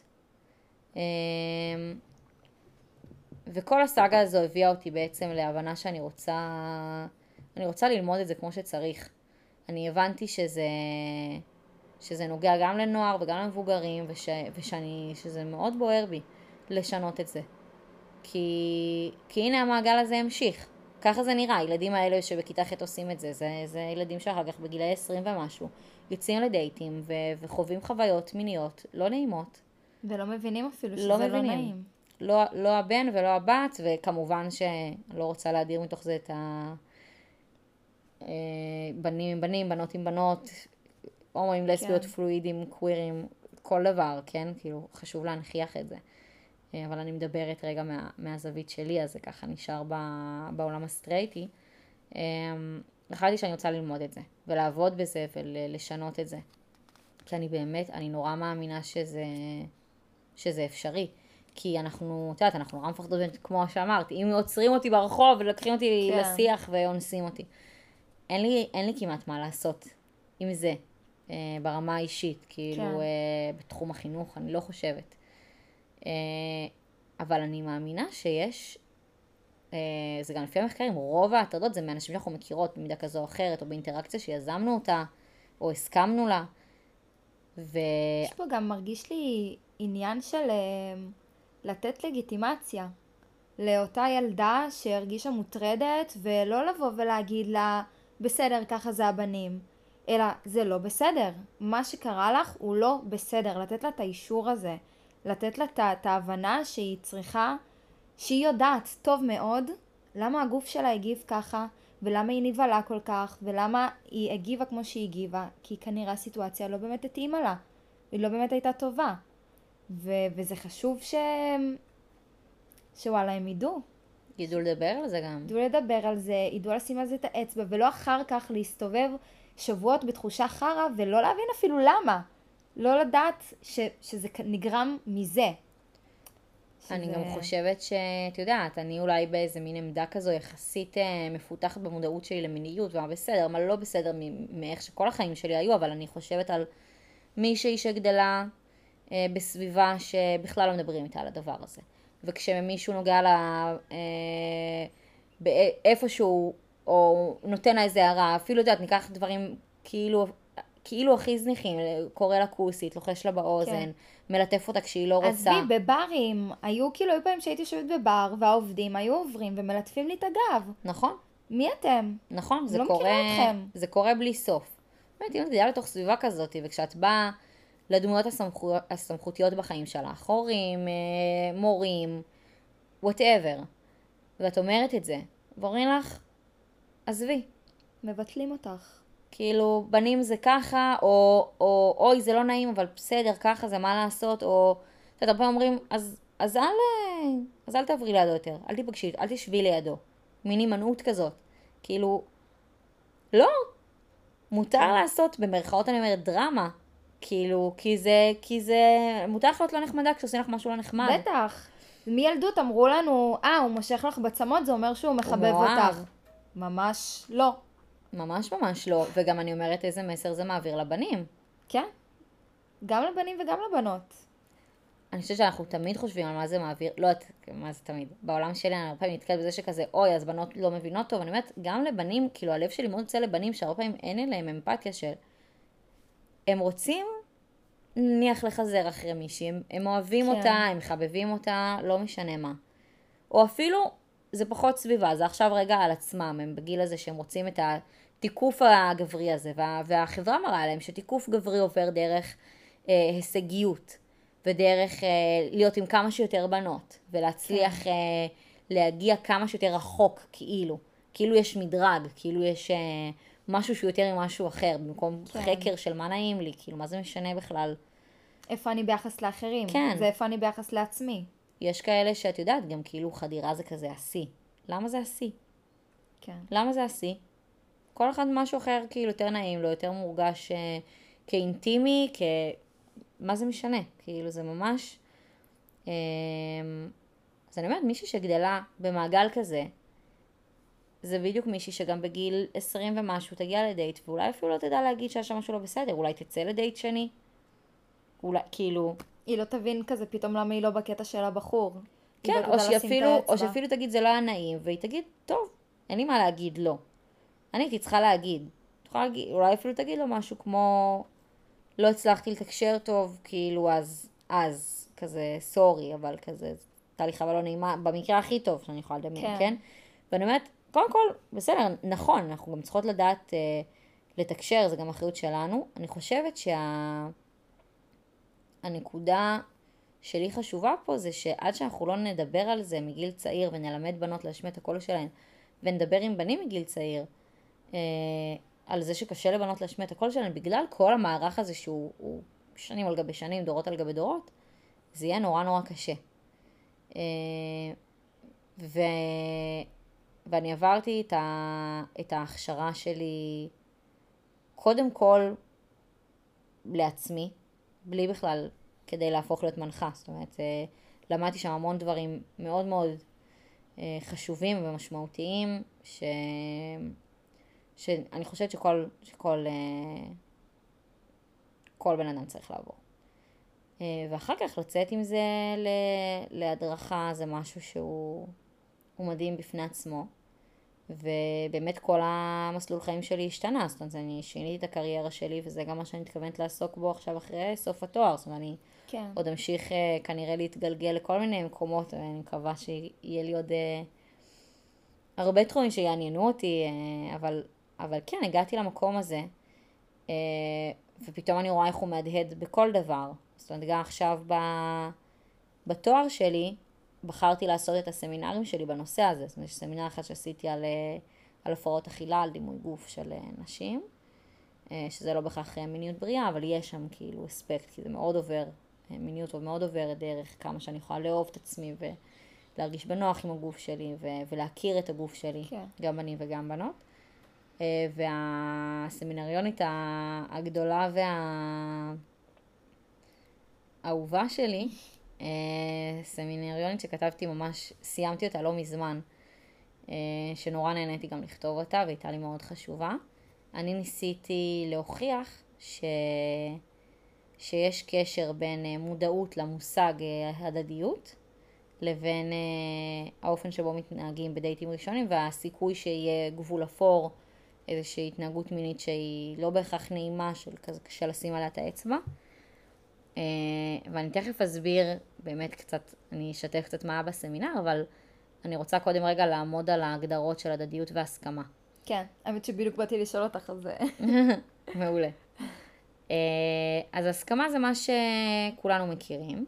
אמ, וכל הסאגה הזו הביאה אותי בעצם להבנה שאני רוצה, אני רוצה ללמוד את זה כמו שצריך. אני הבנתי שזה, שזה נוגע גם לנוער וגם למבוגרים, וש, ושאני, שזה מאוד בוער בי לשנות את זה. כי, כי הנה המעגל הזה המשיך. ככה זה נראה, הילדים האלה שבכיתה ח' עושים את זה, זה, זה ילדים שאחר כך בגילאי 20 ומשהו, יוצאים לדייטים ו, וחווים חוויות מיניות לא נעימות. ולא מבינים אפילו שזה לא לא, מבינים. נעים. לא, לא הבן ולא הבת, וכמובן שאני לא רוצה להדיר מתוך זה את ה... אה, בנים עם בנים, בנות עם בנות, הומואים, לסביות, כן. פלואידים, קווירים, כל דבר, כן? כאילו, חשוב להנכיח את זה. אה, אבל אני מדברת רגע מה, מהזווית שלי, אז זה ככה נשאר ב, בעולם הסטרייטי. אה, החלטתי שאני רוצה ללמוד את זה, ולעבוד בזה, ולשנות את זה. כי אני באמת, אני נורא מאמינה שזה, שזה אפשרי. כי אנחנו, את יודעת, אנחנו נורא מפחדות, כמו שאמרת, אם עוצרים אותי ברחוב ולוקחים אותי כן. לשיח ואונסים אותי. אין לי, אין לי כמעט מה לעשות עם זה, אה, ברמה האישית, כאילו, כן. אה, בתחום החינוך, אני לא חושבת. אה, אבל אני מאמינה שיש, אה, זה גם לפי המחקרים, רוב ההטרדות זה מאנשים שאנחנו מכירות במידה כזו או אחרת, או באינטראקציה שיזמנו אותה, או הסכמנו לה. ו... יש פה גם מרגיש לי עניין של אה, לתת לגיטימציה לאותה ילדה שהרגישה מוטרדת, ולא לבוא ולהגיד לה, בסדר, ככה זה הבנים. אלא זה לא בסדר. מה שקרה לך הוא לא בסדר. לתת לה את האישור הזה. לתת לה את ההבנה שהיא צריכה, שהיא יודעת טוב מאוד למה הגוף שלה הגיב ככה, ולמה היא נבהלה כל כך, ולמה היא הגיבה כמו שהיא הגיבה, כי כנראה הסיטואציה לא באמת התאימה לה, היא לא באמת הייתה טובה. ו- וזה חשוב ש... שוואלה הם ידעו. ידעו לדבר על זה גם. ידעו לדבר על זה, ידעו לשים על זה את האצבע, ולא אחר כך להסתובב שבועות בתחושה חרא, ולא להבין אפילו למה. לא לדעת ש, שזה נגרם מזה. שזה... אני גם חושבת שאת יודעת, אני אולי באיזה מין עמדה כזו יחסית אה, מפותחת במודעות שלי למיניות, ומה בסדר, מה לא בסדר מאיך שכל החיים שלי היו, אבל אני חושבת על מישהי שגדלה אה, בסביבה שבכלל לא מדברים איתה על הדבר הזה. וכשמישהו נוגע לה אה, איפשהו, או נותן לה איזה הערה, אפילו, את יודעת, ניקח דברים כאילו כאילו הכי זניחים, קורא לה כוסית, לוחש לה באוזן, כן. מלטף אותה כשהיא לא רוצה. עזבי, בברים, היו כאילו, היו פעמים שהייתי יושבת בבר, והעובדים היו עוברים ומלטפים לי את הגב. נכון. מי אתם? נכון, זה לא קורה, זה קורה בלי סוף. באמת, אם את גדלה לתוך סביבה כזאת, וכשאת באה לדמויות הסמכו, הסמכותיות בחיים שלך, הורים, אה, מורים, וואטאבר, ואת אומרת את זה, ואומרים לך, עזבי. מבטלים אותך. כאילו, בנים זה ככה, או, או אוי, זה לא נעים, אבל בסדר, ככה זה מה לעשות, או... אתה יודע, פעם אומרים, אז, אז, אל, אז אל תעברי לידו יותר, אל תיפגשי, אל תשבי לידו. מין הימנעות כזאת. כאילו, לא, מותר לעשות, במרכאות אני אומרת, דרמה. כאילו, כי זה, כי זה, מותר לך להיות לא נחמדה כשעושים לך משהו לא נחמד. בטח. מילדות אמרו לנו, אה, הוא מושך לך בצמות, זה אומר שהוא מחבב אותך. ממש לא. ממש ממש לא, וגם אני אומרת איזה מסר זה מעביר לבנים. כן, גם לבנים וגם לבנות. אני חושבת שאנחנו תמיד חושבים על מה זה מעביר, לא יודעת מה זה תמיד, בעולם שלי אני הרבה פעמים נתקלת בזה שכזה, אוי, אז בנות לא מבינות טוב, אני אומרת, גם לבנים, כאילו הלב שלי מאוד יוצא לבנים שהרבה פעמים אין אליהם אמפתיה של, הם רוצים, נניח לחזר אחרי מישהי, הם, הם אוהבים כן. אותה, הם מחבבים אותה, לא משנה מה. או אפילו, זה פחות סביבה, זה עכשיו רגע על עצמם, הם בגיל הזה שהם רוצים את. התיקוף הגברי הזה, וה, והחברה מראה להם שתיקוף גברי עובר דרך אה, הישגיות, ודרך אה, להיות עם כמה שיותר בנות, ולהצליח כן. אה, להגיע כמה שיותר רחוק, כאילו. כאילו יש מדרג, כאילו יש אה, משהו שהוא יותר ממשהו אחר, במקום כן. חקר של מה נעים לי, כאילו מה זה משנה בכלל. איפה אני ביחס לאחרים, כן. ואיפה אני ביחס לעצמי. יש כאלה שאת יודעת, גם כאילו חדירה זה כזה השיא. למה זה השיא? כן. למה זה השיא? כל אחד משהו אחר כאילו יותר נעים לו, יותר מורגש אה, כאינטימי, כ... מה זה משנה? כאילו זה ממש... אה, אז אני אומרת, מישהי שגדלה במעגל כזה, זה בדיוק מישהי שגם בגיל 20 ומשהו תגיע לדייט, ואולי אפילו לא תדע להגיד שהיה שם משהו לא בסדר, אולי תצא לדייט שני. אולי, כאילו... היא לא תבין כזה פתאום למה היא לא בקטע של הבחור. כן, לא או שאפילו, או שאפילו תגיד זה לא היה נעים, והיא תגיד, טוב, אין לי מה להגיד לא. אני הייתי צריכה להגיד. להגיד, אולי אפילו תגיד לו משהו כמו, לא הצלחתי לתקשר טוב, כאילו אז, אז, כזה סורי, אבל כזה, הייתה לי חוויה לא נעימה, במקרה הכי טוב שאני יכולה לדמיין, כן? כן? ואני אומרת, קודם כל, בסדר, נכון, אנחנו גם צריכות לדעת אה, לתקשר, זה גם אחריות שלנו. אני חושבת שהנקודה שה... שלי חשובה פה זה שעד שאנחנו לא נדבר על זה מגיל צעיר ונלמד בנות להשמיע את הקול שלהן ונדבר עם בנים מגיל צעיר, אה, על זה שקשה לבנות להשמיע את הקול שלהן, בגלל כל המערך הזה שהוא שנים על גבי שנים, דורות על גבי דורות, זה יהיה נורא נורא קשה. אה, ו... ואני עברתי את, ה, את ההכשרה שלי קודם כל לעצמי, בלי בכלל כדי להפוך להיות מנחה. זאת אומרת, אה, למדתי שם המון דברים מאוד מאוד אה, חשובים ומשמעותיים, ש... שאני חושבת שכל, שכל אה, כל בן אדם צריך לעבור. ואחר כך לצאת עם זה להדרכה זה משהו שהוא מדהים בפני עצמו. ובאמת כל המסלול חיים שלי השתנה, זאת אומרת, אני שיניתי את הקריירה שלי, וזה גם מה שאני מתכוונת לעסוק בו עכשיו אחרי סוף התואר, זאת אומרת, אני כן. עוד אמשיך אה, כנראה להתגלגל לכל מיני מקומות, ואני מקווה שיהיה לי עוד אה, הרבה תחומים שיעניינו אותי, אה, אבל, אבל כן, הגעתי למקום הזה, ופתאום אני רואה איך הוא מהדהד בכל דבר. זאת אומרת, גם עכשיו ב, בתואר שלי, בחרתי לעשות את הסמינרים שלי בנושא הזה. זאת אומרת, יש סמינר אחד שעשיתי על, על הפרעות אכילה, על דימוי גוף של נשים, שזה לא בהכרח מיניות בריאה, אבל יש שם כאילו אספקט, כי זה מאוד עובר מיניות מאוד עוברת דרך כמה שאני יכולה לאהוב את עצמי ולהרגיש בנוח עם הגוף שלי ו- ולהכיר את הגוף שלי, כן. גם בנים וגם בנות. אה, והסמינריונית הגדולה והאהובה שלי, אה, סמינריונית שכתבתי ממש, סיימתי אותה לא מזמן, אה, שנורא נהניתי גם לכתוב אותה והייתה לי מאוד חשובה. אני ניסיתי להוכיח ש... שיש קשר בין אה, מודעות למושג אה, הדדיות לבין אה, האופן שבו מתנהגים בדייטים ראשונים והסיכוי שיהיה גבול אפור, איזושהי התנהגות מינית שהיא לא בהכרח נעימה, של קשה לשים עליה את האצבע. ואני תכף אסביר באמת קצת, אני אשתף קצת מה בסמינר, אבל אני רוצה קודם רגע לעמוד על ההגדרות של הדדיות והסכמה. כן, האמת שבדיוק באתי לשאול אותך על זה. מעולה. אה, אז הסכמה זה מה שכולנו מכירים,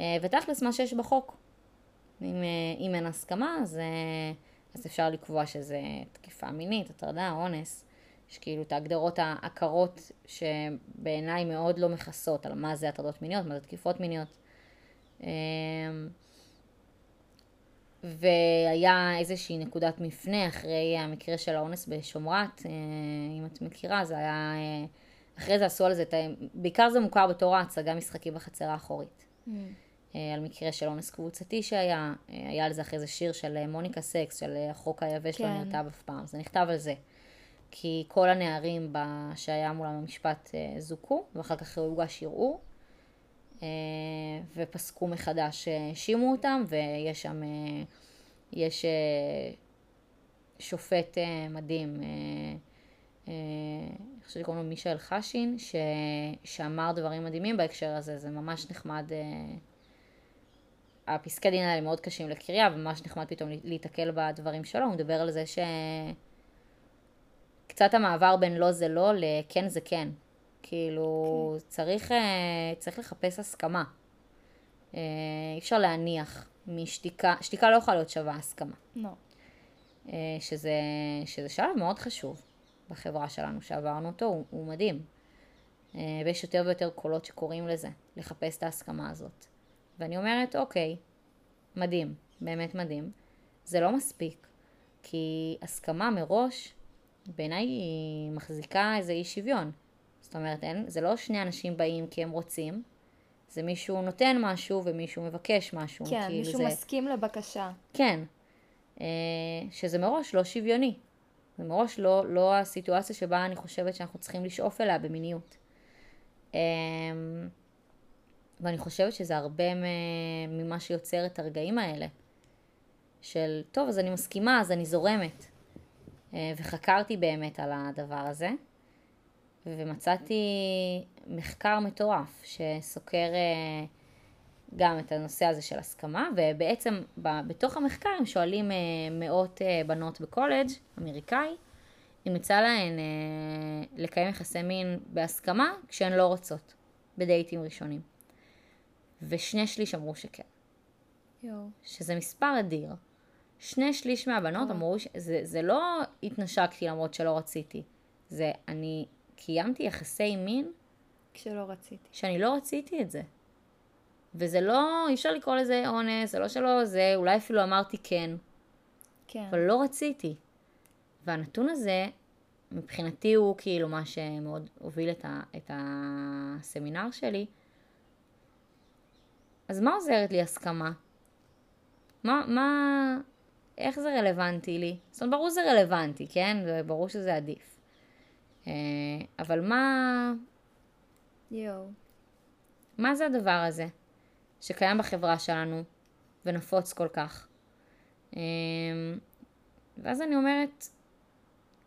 אה, ותכלס מה שיש בחוק. אם, אה, אם אין הסכמה, אז, אז אפשר לקבוע שזה תקיפה מינית, הטרדה, אונס. יש כאילו את ההגדרות העקרות שבעיניי מאוד לא מכסות על מה זה הטרדות מיניות, מה זה תקיפות מיניות. והיה איזושהי נקודת מפנה אחרי המקרה של האונס בשומרת, אם את מכירה, זה היה אחרי זה עשו על זה, בעיקר זה מוכר בתור ההצגה משחקים בחצר האחורית. Mm. אה, על מקרה של אונס קבוצתי שהיה, אה, היה על זה אחרי זה שיר של אה, מוניקה סקס, של החוק היבש לא כן. לא נרטב אף פעם, זה נכתב על זה. כי כל הנערים שהיה מולם המשפט זוכו, ואחר כך הוגש ערעור, ופסקו מחדש, האשימו אותם, ויש שם, יש שופט מדהים, אני חושבת שקוראים לו מישאל חשין, ש... שאמר דברים מדהימים בהקשר הזה, זה ממש נחמד. אה, הפסקי דין האלה מאוד קשים לקריאה, וממש נחמד פתאום להיתקל בדברים שלו, הוא מדבר על זה ש... קצת המעבר בין לא זה לא לכן זה כן. כאילו. כן. צריך, אה, צריך לחפש הסכמה. אה, אי אפשר להניח משתיקה, שתיקה לא יכולה להיות שווה הסכמה. לא. No. שזה, שזה שלב מאוד חשוב. בחברה שלנו שעברנו אותו, הוא, הוא מדהים. אה, ויש יותר ויותר קולות שקוראים לזה, לחפש את ההסכמה הזאת. ואני אומרת, אוקיי, מדהים, באמת מדהים. זה לא מספיק, כי הסכמה מראש, בעיניי היא מחזיקה איזה אי שוויון. זאת אומרת, אין, זה לא שני אנשים באים כי הם רוצים, זה מישהו נותן משהו ומישהו מבקש משהו. כן, כאילו מישהו זה... מסכים לבקשה. כן, אה, שזה מראש לא שוויוני. זה מראש לא, לא הסיטואציה שבה אני חושבת שאנחנו צריכים לשאוף אליה במיניות. אמ, ואני חושבת שזה הרבה ממה שיוצר את הרגעים האלה. של, טוב, אז אני מסכימה, אז אני זורמת. אה, וחקרתי באמת על הדבר הזה, ומצאתי מחקר מטורף שסוקר אה, גם את הנושא הזה של הסכמה, ובעצם בתוך המחקר הם שואלים אה, מאות בנות בקולג' אמריקאי, אם יצא להן לקיים יחסי מין בהסכמה כשהן לא רוצות, בדייטים ראשונים. ושני שליש אמרו שכן. יו. שזה מספר אדיר. שני שליש מהבנות יו. אמרו שזה לא התנשקתי למרות שלא רציתי, זה אני קיימתי יחסי מין כשלא רציתי. שאני לא רציתי את זה. וזה לא, אי אפשר לקרוא לזה אונס, זה לא שלא זה, אולי אפילו אמרתי כן. כן. אבל לא רציתי. והנתון הזה, מבחינתי הוא כאילו מה שמאוד הוביל את, ה, את הסמינר שלי. אז מה עוזרת לי הסכמה? מה, מה, איך זה רלוונטי לי? זאת אומרת, ברור שזה רלוונטי, כן? ברור שזה עדיף. אה, אבל מה, יואו. מה זה הדבר הזה שקיים בחברה שלנו ונפוץ כל כך? אמ, ואז אני אומרת,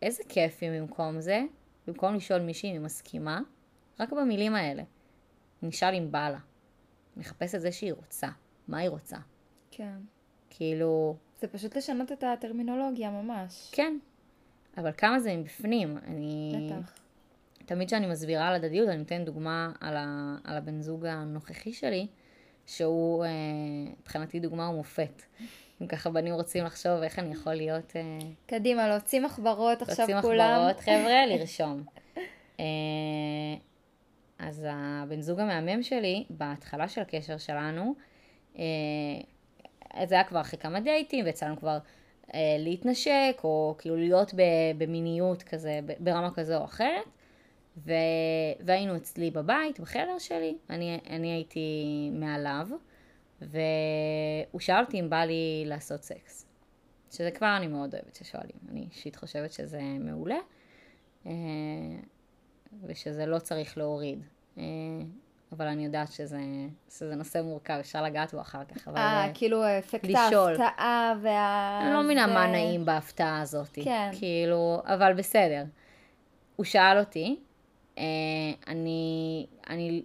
איזה כיף אם במקום זה, במקום לשאול מישהי אם היא מסכימה, רק במילים האלה. נשאל אם בא לה. נחפש את זה שהיא רוצה. מה היא רוצה? כן. כאילו, זה פשוט לשנות את הטרמינולוגיה ממש. כן. אבל כמה זה מבפנים. אני... בטח. תמיד כשאני מסבירה על הדדיות, אני נותן דוגמה על, ה, על הבן זוג הנוכחי שלי, שהוא, אה, מבחינתי דוגמה ומופת. אם ככה בנים רוצים לחשוב איך אני יכול להיות... אה, קדימה, להוציא מחברות עכשיו להוציא כולם. מחברות, חבר'ה, לרשום. אה, אז הבן זוג המהמם שלי, בהתחלה של הקשר שלנו, זה היה כבר אחרי כמה דייטים, ויצא לנו כבר אה, להתנשק, או כאילו להיות ב- במיניות כזה, ברמה כזו או אחרת. ו... והיינו אצלי בבית, בחדר שלי, אני, אני הייתי מעליו, והוא שאל אותי אם בא לי לעשות סקס. שזה כבר אני מאוד אוהבת ששואלים. אני אישית חושבת שזה מעולה, אה, ושזה לא צריך להוריד. אבל אני יודעת שזה, שזה נושא מורכב, אפשר לגעת בו אחר כך. אבל, אה, אה, כאילו אפקט לשאול. ההפתעה וה... אני לא מבינה מה נעים בהפתעה הזאת. כן. כאילו, אבל בסדר. הוא שאל אותי, אה, אני, אני,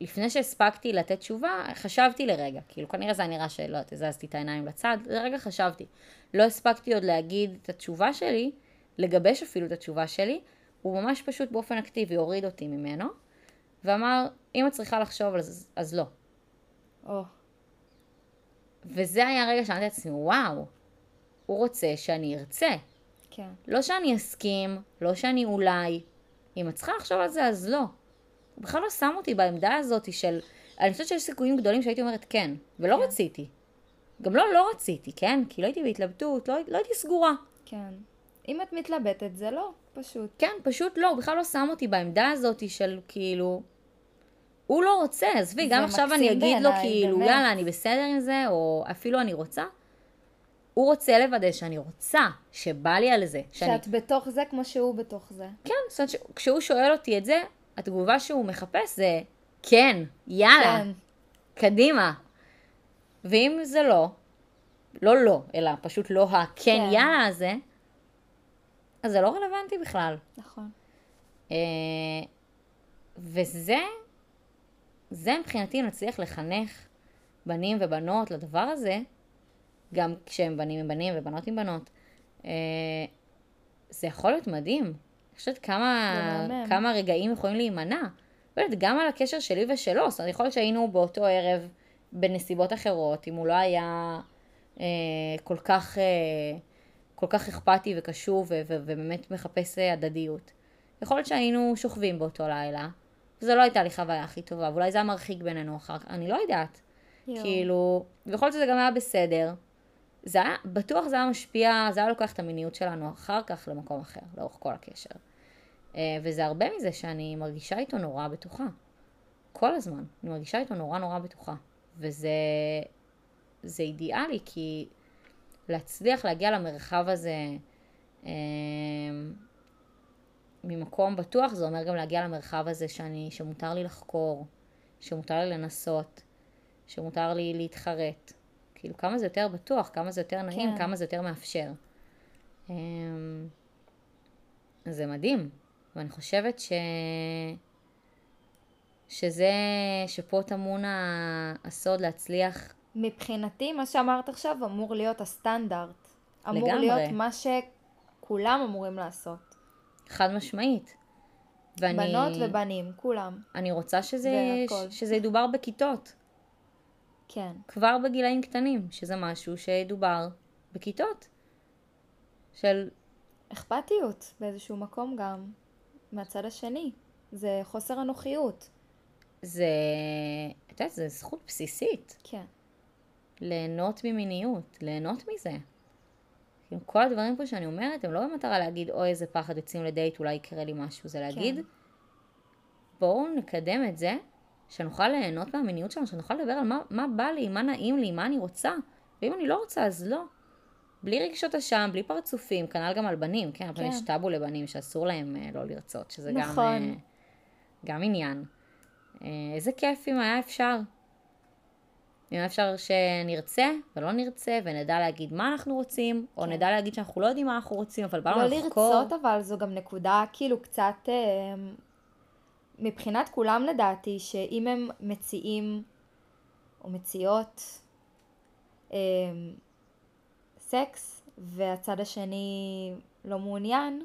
לפני שהספקתי לתת תשובה, חשבתי לרגע. כאילו, כנראה זה היה נראה שלא הזזתי את העיניים לצד, לרגע חשבתי. לא הספקתי עוד להגיד את התשובה שלי, לגבש אפילו את התשובה שלי, הוא ממש פשוט באופן אקטיבי הוריד אותי ממנו, ואמר, אם את צריכה לחשוב על זה, אז לא. או, וזה היה הרגע שאמרתי לעצמי, וואו, הוא רוצה שאני ארצה. כן. לא שאני אסכים, לא שאני אולי. אם את צריכה לחשוב על זה, אז לא. הוא בכלל לא שם אותי בעמדה הזאת של... אני חושבת שיש סיכויים גדולים שהייתי אומרת כן, ולא כן. רציתי. גם לא, לא רציתי, כן? כי לא הייתי בהתלבטות, לא, לא הייתי סגורה. כן. אם את מתלבטת, זה לא, פשוט. כן, פשוט לא, הוא בכלל לא שם אותי בעמדה הזאת של כאילו... הוא לא רוצה, עזבי, גם עכשיו אני אגיד לו כאילו, באמת. יאללה, אני בסדר עם זה, או אפילו אני רוצה. הוא רוצה לוודא שאני רוצה, שבא לי על זה. שאני שאת בתוך זה כמו שהוא בתוך זה. כן, זאת אומרת שכשהוא שואל אותי את זה, התגובה שהוא מחפש זה כן, יאללה, כן. קדימה. ואם זה לא, לא לא, אלא פשוט לא הכן כן. יאללה הזה, אז זה לא רלוונטי בכלל. נכון. אה, וזה, זה מבחינתי נצליח לחנך בנים ובנות לדבר הזה, גם כשהם בנים עם בנים ובנות עם בנות. אה, זה יכול להיות מדהים. אני חושבת כמה. כמה רגעים יכולים להימנע. לא יודעת, גם על הקשר שלי ושלו. זאת אומרת, יכול להיות שהיינו באותו ערב בנסיבות אחרות, אם הוא לא היה אה, כל כך, אה, כל כך אכפתי וקשוב ובאמת מחפש אה, הדדיות. יכול להיות שהיינו שוכבים באותו לילה, וזו לא הייתה לי חוויה הכי טובה, ואולי זה היה מרחיק בינינו אחר כך, אני לא יודעת. יואו. כאילו, ויכול להיות שזה גם היה בסדר. זה היה, בטוח זה היה משפיע, זה היה לוקח את המיניות שלנו אחר כך למקום אחר, לאורך כל הקשר. אה, וזה הרבה מזה שאני מרגישה איתו נורא בטוחה. כל הזמן. אני מרגישה איתו נורא נורא בטוחה. וזה זה אידיאלי, כי להצליח להגיע למרחב הזה אה, ממקום בטוח, זה אומר גם להגיע למרחב הזה שאני, שמותר לי לחקור, שמותר לי לנסות, שמותר לי להתחרט. כאילו, כמה זה יותר בטוח, כמה זה יותר נעים, כן. כמה זה יותר מאפשר. אמ, זה מדהים, ואני חושבת ש... שזה, שפה טמון הסוד להצליח, מבחינתי, מה שאמרת עכשיו אמור להיות הסטנדרט. אמור לגמרי. להיות מה שכולם אמורים לעשות. חד משמעית. ואני, בנות ובנים, כולם. אני רוצה שזה. שזה ידובר בכיתות, כן. כבר בגילאים קטנים, שזה משהו שידובר בכיתות. של אכפתיות באיזשהו מקום גם, מהצד השני. זה חוסר אנוכיות. זה, את יודעת, זו זכות בסיסית. כן. ליהנות ממיניות, ליהנות מזה. כאילו, כל הדברים פה שאני אומרת, הם לא במטרה להגיד, אוי, איזה פחד, יוצאים לדייט, אולי יקרה לי משהו. זה להגיד, כן. בואו נקדם את זה, שנוכל ליהנות מהמיניות שלנו, שנוכל לדבר על מה, מה בא לי, מה נעים לי, מה אני רוצה. ואם אני לא רוצה, אז לא. בלי רגשות אשם, בלי פרצופים, כנ"ל גם על בנים, כן? אבל כן. יש טאבו לבנים שאסור להם אה, לא לרצות, שזה גם, נכון. אה, גם עניין. אה, איזה כיף אם היה אפשר. אם אפשר שנרצה ולא נרצה, ונדע להגיד מה אנחנו רוצים, או כן. נדע להגיד שאנחנו לא יודעים מה אנחנו רוצים, אבל באנו לא לחקור. לרצות, אבל זו גם נקודה כאילו קצת, אה, מבחינת כולם לדעתי, שאם הם מציעים או מציעות אה, סקס, והצד השני לא מעוניין,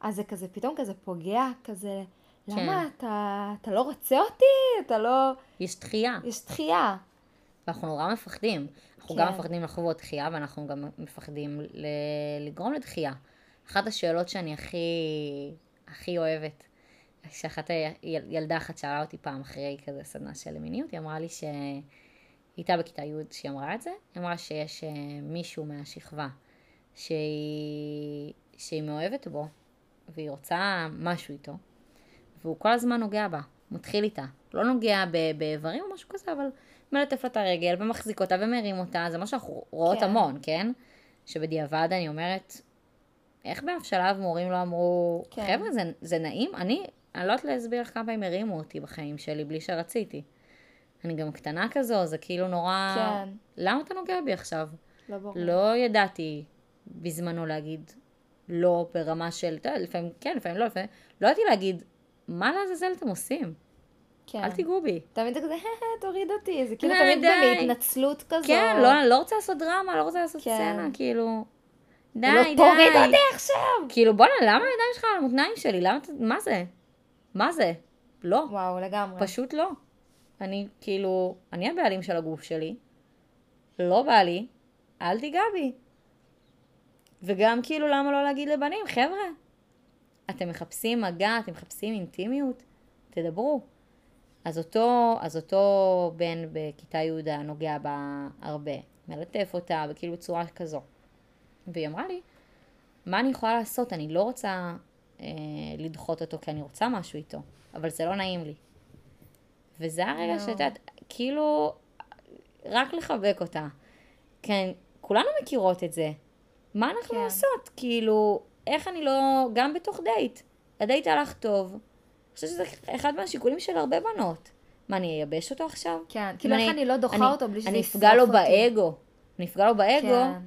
אז זה כזה פתאום כזה פוגע, כזה, כן. למה אתה, אתה לא רוצה אותי? אתה לא... יש דחייה. יש דחייה. ואנחנו נורא מפחדים. אנחנו כן. גם מפחדים לחוות דחייה, ואנחנו גם מפחדים ל- לגרום לדחייה. אחת השאלות שאני הכי, הכי אוהבת, שאחת היל- ילדה אחת שאלה אותי פעם אחרי כזה סדנה של מיניות, היא אמרה לי שהיא הייתה בכיתה י' שהיא אמרה את זה, היא אמרה שיש אה, מישהו מהשכבה שהיא, שהיא מאוהבת בו, והיא רוצה משהו איתו, והוא כל הזמן נוגע בה, מתחיל איתה. לא נוגע באיברים או משהו כזה, אבל מלטף לה את הרגל ומחזיק אותה ומרים אותה, זה מה שאנחנו רואות כן. המון, כן? שבדיעבד אני אומרת, איך באף שלב מורים לא אמרו, כן. חבר'ה, זה, זה נעים? אני, אני לא יודעת להסביר לך כמה פעמים הרימו אותי בחיים שלי בלי שרציתי. אני גם קטנה כזו, זה כאילו נורא... כן. למה אתה נוגע בי עכשיו? לא ברור. לא ידעתי בזמנו להגיד לא ברמה של, אתה יודע, לפעמים כן, לפעמים לא, לפעמים... לא ידעתי להגיד, מה לעזאזל אתם עושים? כן. אל תיגעו בי. תמיד זה כזה, תוריד אותי, זה כאילו די, תמיד. בהתנצלות כזו. כן, לא, לא רוצה לעשות דרמה, לא רוצה לעשות כן. סצנה, כאילו... די, לא די. תוריד אותי עכשיו. כאילו, בואנה, למה הידיים שלך על המותניים שלי? למה אתה... מה זה? מה זה? לא. וואו, לגמרי. פשוט לא. אני, כאילו, אני הבעלים של הגוף שלי, לא בא לי, אל תיגע בי. וגם, כאילו, למה לא להגיד לבנים, חבר'ה, אתם מחפשים מגע, אתם מחפשים אינטימיות, תדברו. אז אותו, אז אותו בן בכיתה י' נוגע בה הרבה, מלטף אותה, וכאילו בצורה כזו. והיא אמרה לי, מה אני יכולה לעשות? אני לא רוצה אה, לדחות אותו כי אני רוצה משהו איתו, אבל זה לא נעים לי. וזה הרגע. שאת יודעת, כאילו, רק לחבק אותה. כן, כולנו מכירות את זה. מה אנחנו כן. עושות? כאילו, איך אני לא, גם בתוך דייט. הדייט הלך טוב. אני חושבת שזה אחד מהשיקולים של הרבה בנות. מה, אני אייבש אותו עכשיו? כן, כאילו איך אני לא דוחה אותו בלי שזה אני ישרוף אפגע לו אותי. באגו. אני אפגע לו באגו, כן.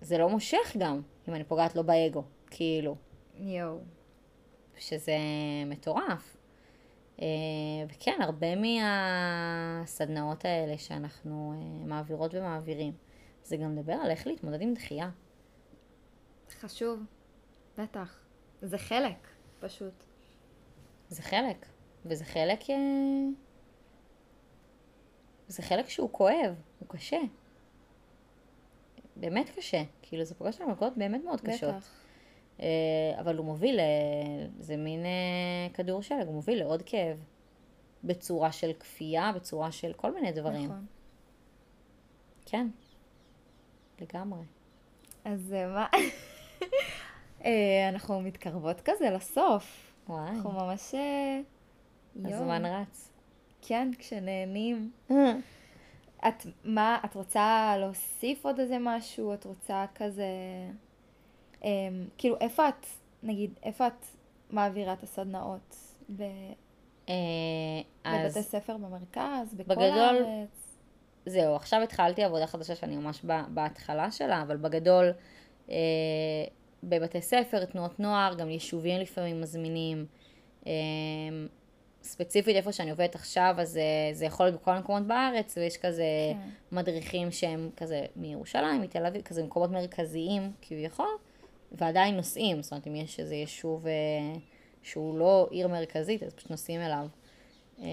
זה לא מושך גם, אם אני פוגעת לו באגו. כאילו. יואו. שזה מטורף. אה, וכן, הרבה מהסדנאות האלה שאנחנו אה, מעבירות ומעבירים, זה גם לדבר על איך להתמודד עם דחייה. חשוב. בטח. זה חלק, פשוט. זה חלק, וזה חלק... אה, זה חלק שהוא כואב, הוא קשה. באמת קשה. כאילו, זה פוגש לנו נקודות באמת מאוד קשות. בטח. אה, אבל הוא מוביל, ל- זה מין אה, כדור שלג, הוא מוביל לעוד כאב. בצורה של כפייה, בצורה של כל מיני דברים. נכון. כן, לגמרי. אז אה, מה? אה, אנחנו מתקרבות כזה לסוף. וואי, אנחנו ממש... אה, יואו. הזמן רץ. כן, כשנהנים. את, מה, את רוצה להוסיף עוד איזה משהו? את רוצה כזה... אמ, כאילו, איפה את, נגיד, איפה את מעבירה את הסדנאות? ב, אה, בבתי אז ספר במרכז? בכל בגדול, הארץ? זהו, עכשיו התחלתי עבודה חדשה שאני ממש בהתחלה שלה, אבל בגדול, אה, בבתי ספר, תנועות נוער, גם יישובים לפעמים מזמינים. אה, ספציפית איפה שאני עובדת עכשיו, אז אה, זה יכול להיות בכל המקומות בארץ, ויש כזה כן. מדריכים שהם כזה מירושלים, מתל אביב, כזה מקומות מרכזיים כביכול, ועדיין נוסעים, זאת אומרת אם יש איזה יישוב אה, שהוא לא עיר מרכזית, אז פשוט נוסעים אליו. אה,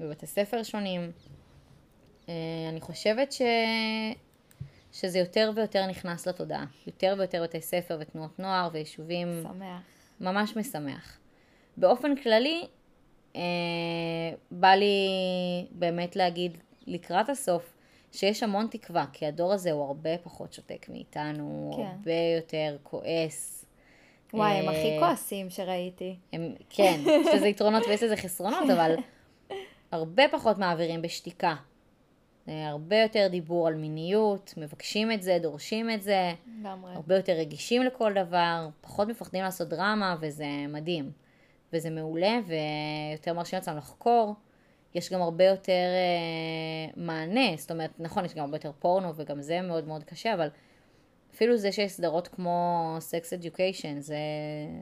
בבתי ספר שונים. אה, אני חושבת ש... שזה יותר ויותר נכנס לתודעה. יותר ויותר בתי ספר ותנועות נוער ויישובים שמח. ממש משמח. באופן כללי, אה, בא לי באמת להגיד לקראת הסוף, שיש המון תקווה, כי הדור הזה הוא הרבה פחות שותק מאיתנו, כן. הרבה יותר כועס. וואי, הם אה, הכי כועסים שראיתי. הם, כן, יש לזה יתרונות ויש לזה חסרונות, אבל הרבה פחות מעבירים בשתיקה. אה, הרבה יותר דיבור על מיניות, מבקשים את זה, דורשים את זה, לגמרי. הרבה יותר רגישים לכל דבר, פחות מפחדים לעשות דרמה, וזה מדהים. וזה מעולה, ויותר מרשים לעצמם לחקור. יש גם הרבה יותר אה, מענה, זאת אומרת, נכון, יש גם הרבה יותר פורנו, וגם זה מאוד מאוד קשה, אבל אפילו זה שיש סדרות כמו סקס אדיוקיישן, זה,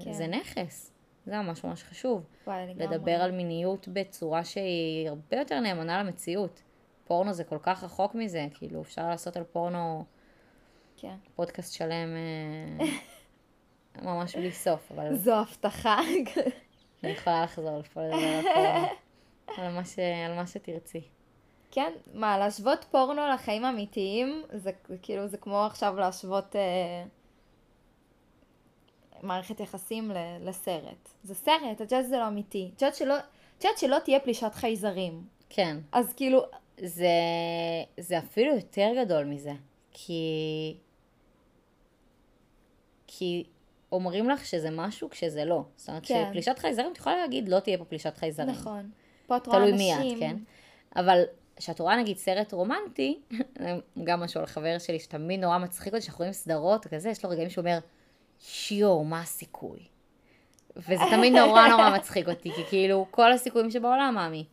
כן. זה נכס. זה ממש ממש חשוב. וואי, לגמרי. לדבר על מיניות בצורה שהיא הרבה יותר נאמנה למציאות. פורנו זה כל כך רחוק מזה, כאילו אפשר לעשות על פורנו כן. פודקאסט שלם אה, ממש בלי סוף, אבל זו הבטחה. אני יכולה לחזור לפה לדבר על פורנו, על מה, ש... על מה שתרצי. כן, מה, להשוות פורנו לחיים אמיתיים, זה כאילו, זה כמו עכשיו להשוות אה, מערכת יחסים ל- לסרט. זה סרט, את יודעת שזה לא אמיתי. את יודעת שלא, שלא תהיה פלישת חייזרים. כן, אז כאילו, זה, זה אפילו יותר גדול מזה, כי... כי אומרים לך שזה משהו כשזה לא. זאת אומרת, כן. שפלישת חייזרים, את יכולה להגיד, לא תהיה פה פלישת חייזרים. נכון. פה את רואה תלוי אנשים. מי את, כן? אבל כשאת רואה נגיד סרט רומנטי, גם משהו על חבר שלי שתמיד נורא מצחיק אותי, שאנחנו רואים סדרות וכזה, יש לו רגעים שהוא אומר, שיו, מה הסיכוי? וזה תמיד נורא נורא מצחיק אותי, כי כאילו, כל הסיכויים שבעולם, מאמי.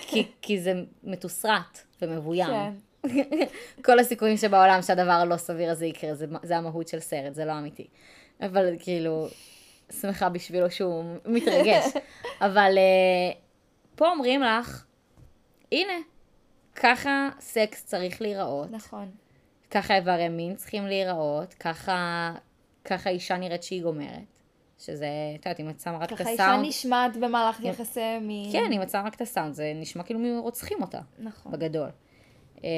כי, כי זה מתוסרט ומבוים. כן. כל הסיכויים שבעולם שהדבר הלא סביר הזה יקרה, זה, זה המהות של סרט, זה לא אמיתי. אבל כאילו, שמחה בשבילו שהוא מתרגש. אבל אה, פה אומרים לך, הנה, ככה סקס צריך להיראות, נכון. ככה איברי מין צריכים להיראות, ככה, ככה אישה נראית שהיא גומרת. שזה, את יודעת, אם את שמה רק את ככה אישה הסאונד, נשמעת במהלך יחסי מין. כן, אם את שמה רק את הסאונד, זה נשמע כאילו רוצחים אותה. נכון. בגדול. אה,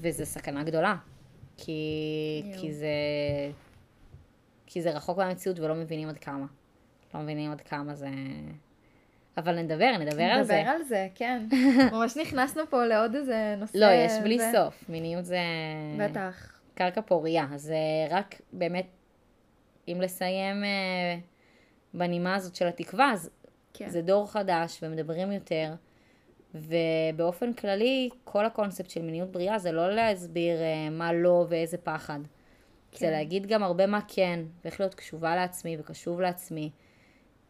וזה סכנה גדולה, כי. כי, זה, כי זה רחוק מהמציאות ולא מבינים עד כמה. לא מבינים עד כמה זה... אבל נדבר, נדבר על זה. נדבר על זה, כן. ממש נכנסנו פה לעוד איזה נושא. לא, יש בלי זה. סוף. מיניות זה בטח. קרקע פורייה. אז אה, רק באמת, אם לסיים אה, בנימה הזאת של התקווה, אז כן. זה דור חדש ומדברים יותר, ובאופן כללי, כל הקונספט של מיניות בריאה זה לא להסביר אה, מה לא ואיזה פחד. כן. זה. להגיד גם הרבה מה כן, ואיך להיות קשובה לעצמי וקשוב לעצמי.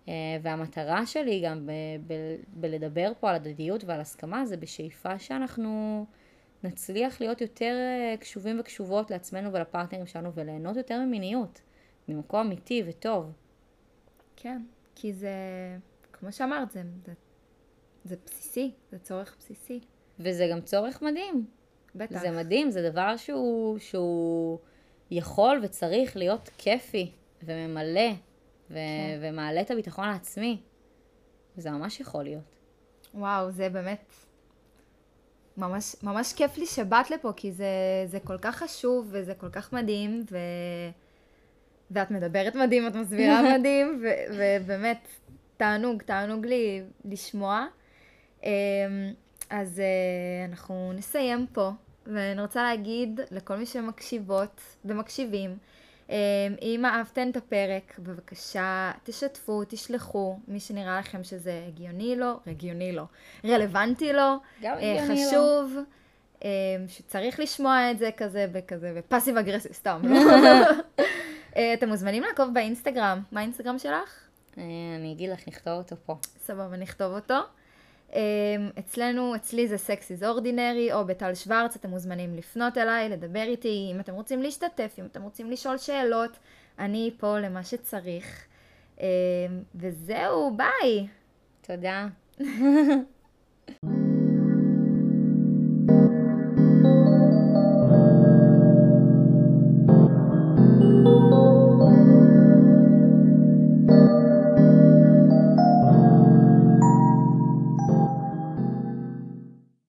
אה, והמטרה שלי גם ב- ב- בלדבר פה על הדדיות ועל הסכמה, זה בשאיפה שאנחנו נצליח להיות יותר אה, קשובים וקשובות לעצמנו ולפרטנרים שלנו וליהנות יותר ממיניות, ממקום אמיתי וטוב. כן. כי זה, כמו שאמרת, זה, זה, זה בסיסי, זה צורך בסיסי. וזה גם צורך מדהים. בטח. זה מדהים, זה דבר שהוא, שהוא יכול וצריך להיות כיפי וממלא ו- כן. ומעלה את הביטחון העצמי. זה ממש יכול להיות. וואו, זה באמת ממש, ממש כיף לי שבאת לפה, כי זה, זה כל כך חשוב וזה כל כך מדהים, ו... ואת מדברת מדהים, את מסבירה מדהים, ו... ובאמת, תענוג, תענוג לי לשמוע. אמ, אז אה, אנחנו נסיים פה, ואני רוצה להגיד לכל מי שמקשיבות ומקשיבים, אמ, אם אהבתן את הפרק, בבקשה תשתפו, תשלחו, מי שנראה לכם שזה הגיוני לו, הגיוני לו, רלוונטי לו, אה, הגיוני לו. חשוב, אמ, שצריך לשמוע את זה כזה וכזה, ופאסיב אגרסיב, סתם, לא. אה, אתם מוזמנים לעקוב באינסטגרם, מה האינסטגרם שלך? אה, אני אגיד לך, נכתוב אותו פה. סבבה, נכתוב אותו. אמ, אצלנו, אצלי זה סקסיס אורדינרי, או בטל שוורץ, אתם מוזמנים לפנות אליי, לדבר איתי, אם אתם רוצים להשתתף, אם אתם רוצים לשאול שאלות, אני פה למה שצריך. וזהו, ביי. תודה.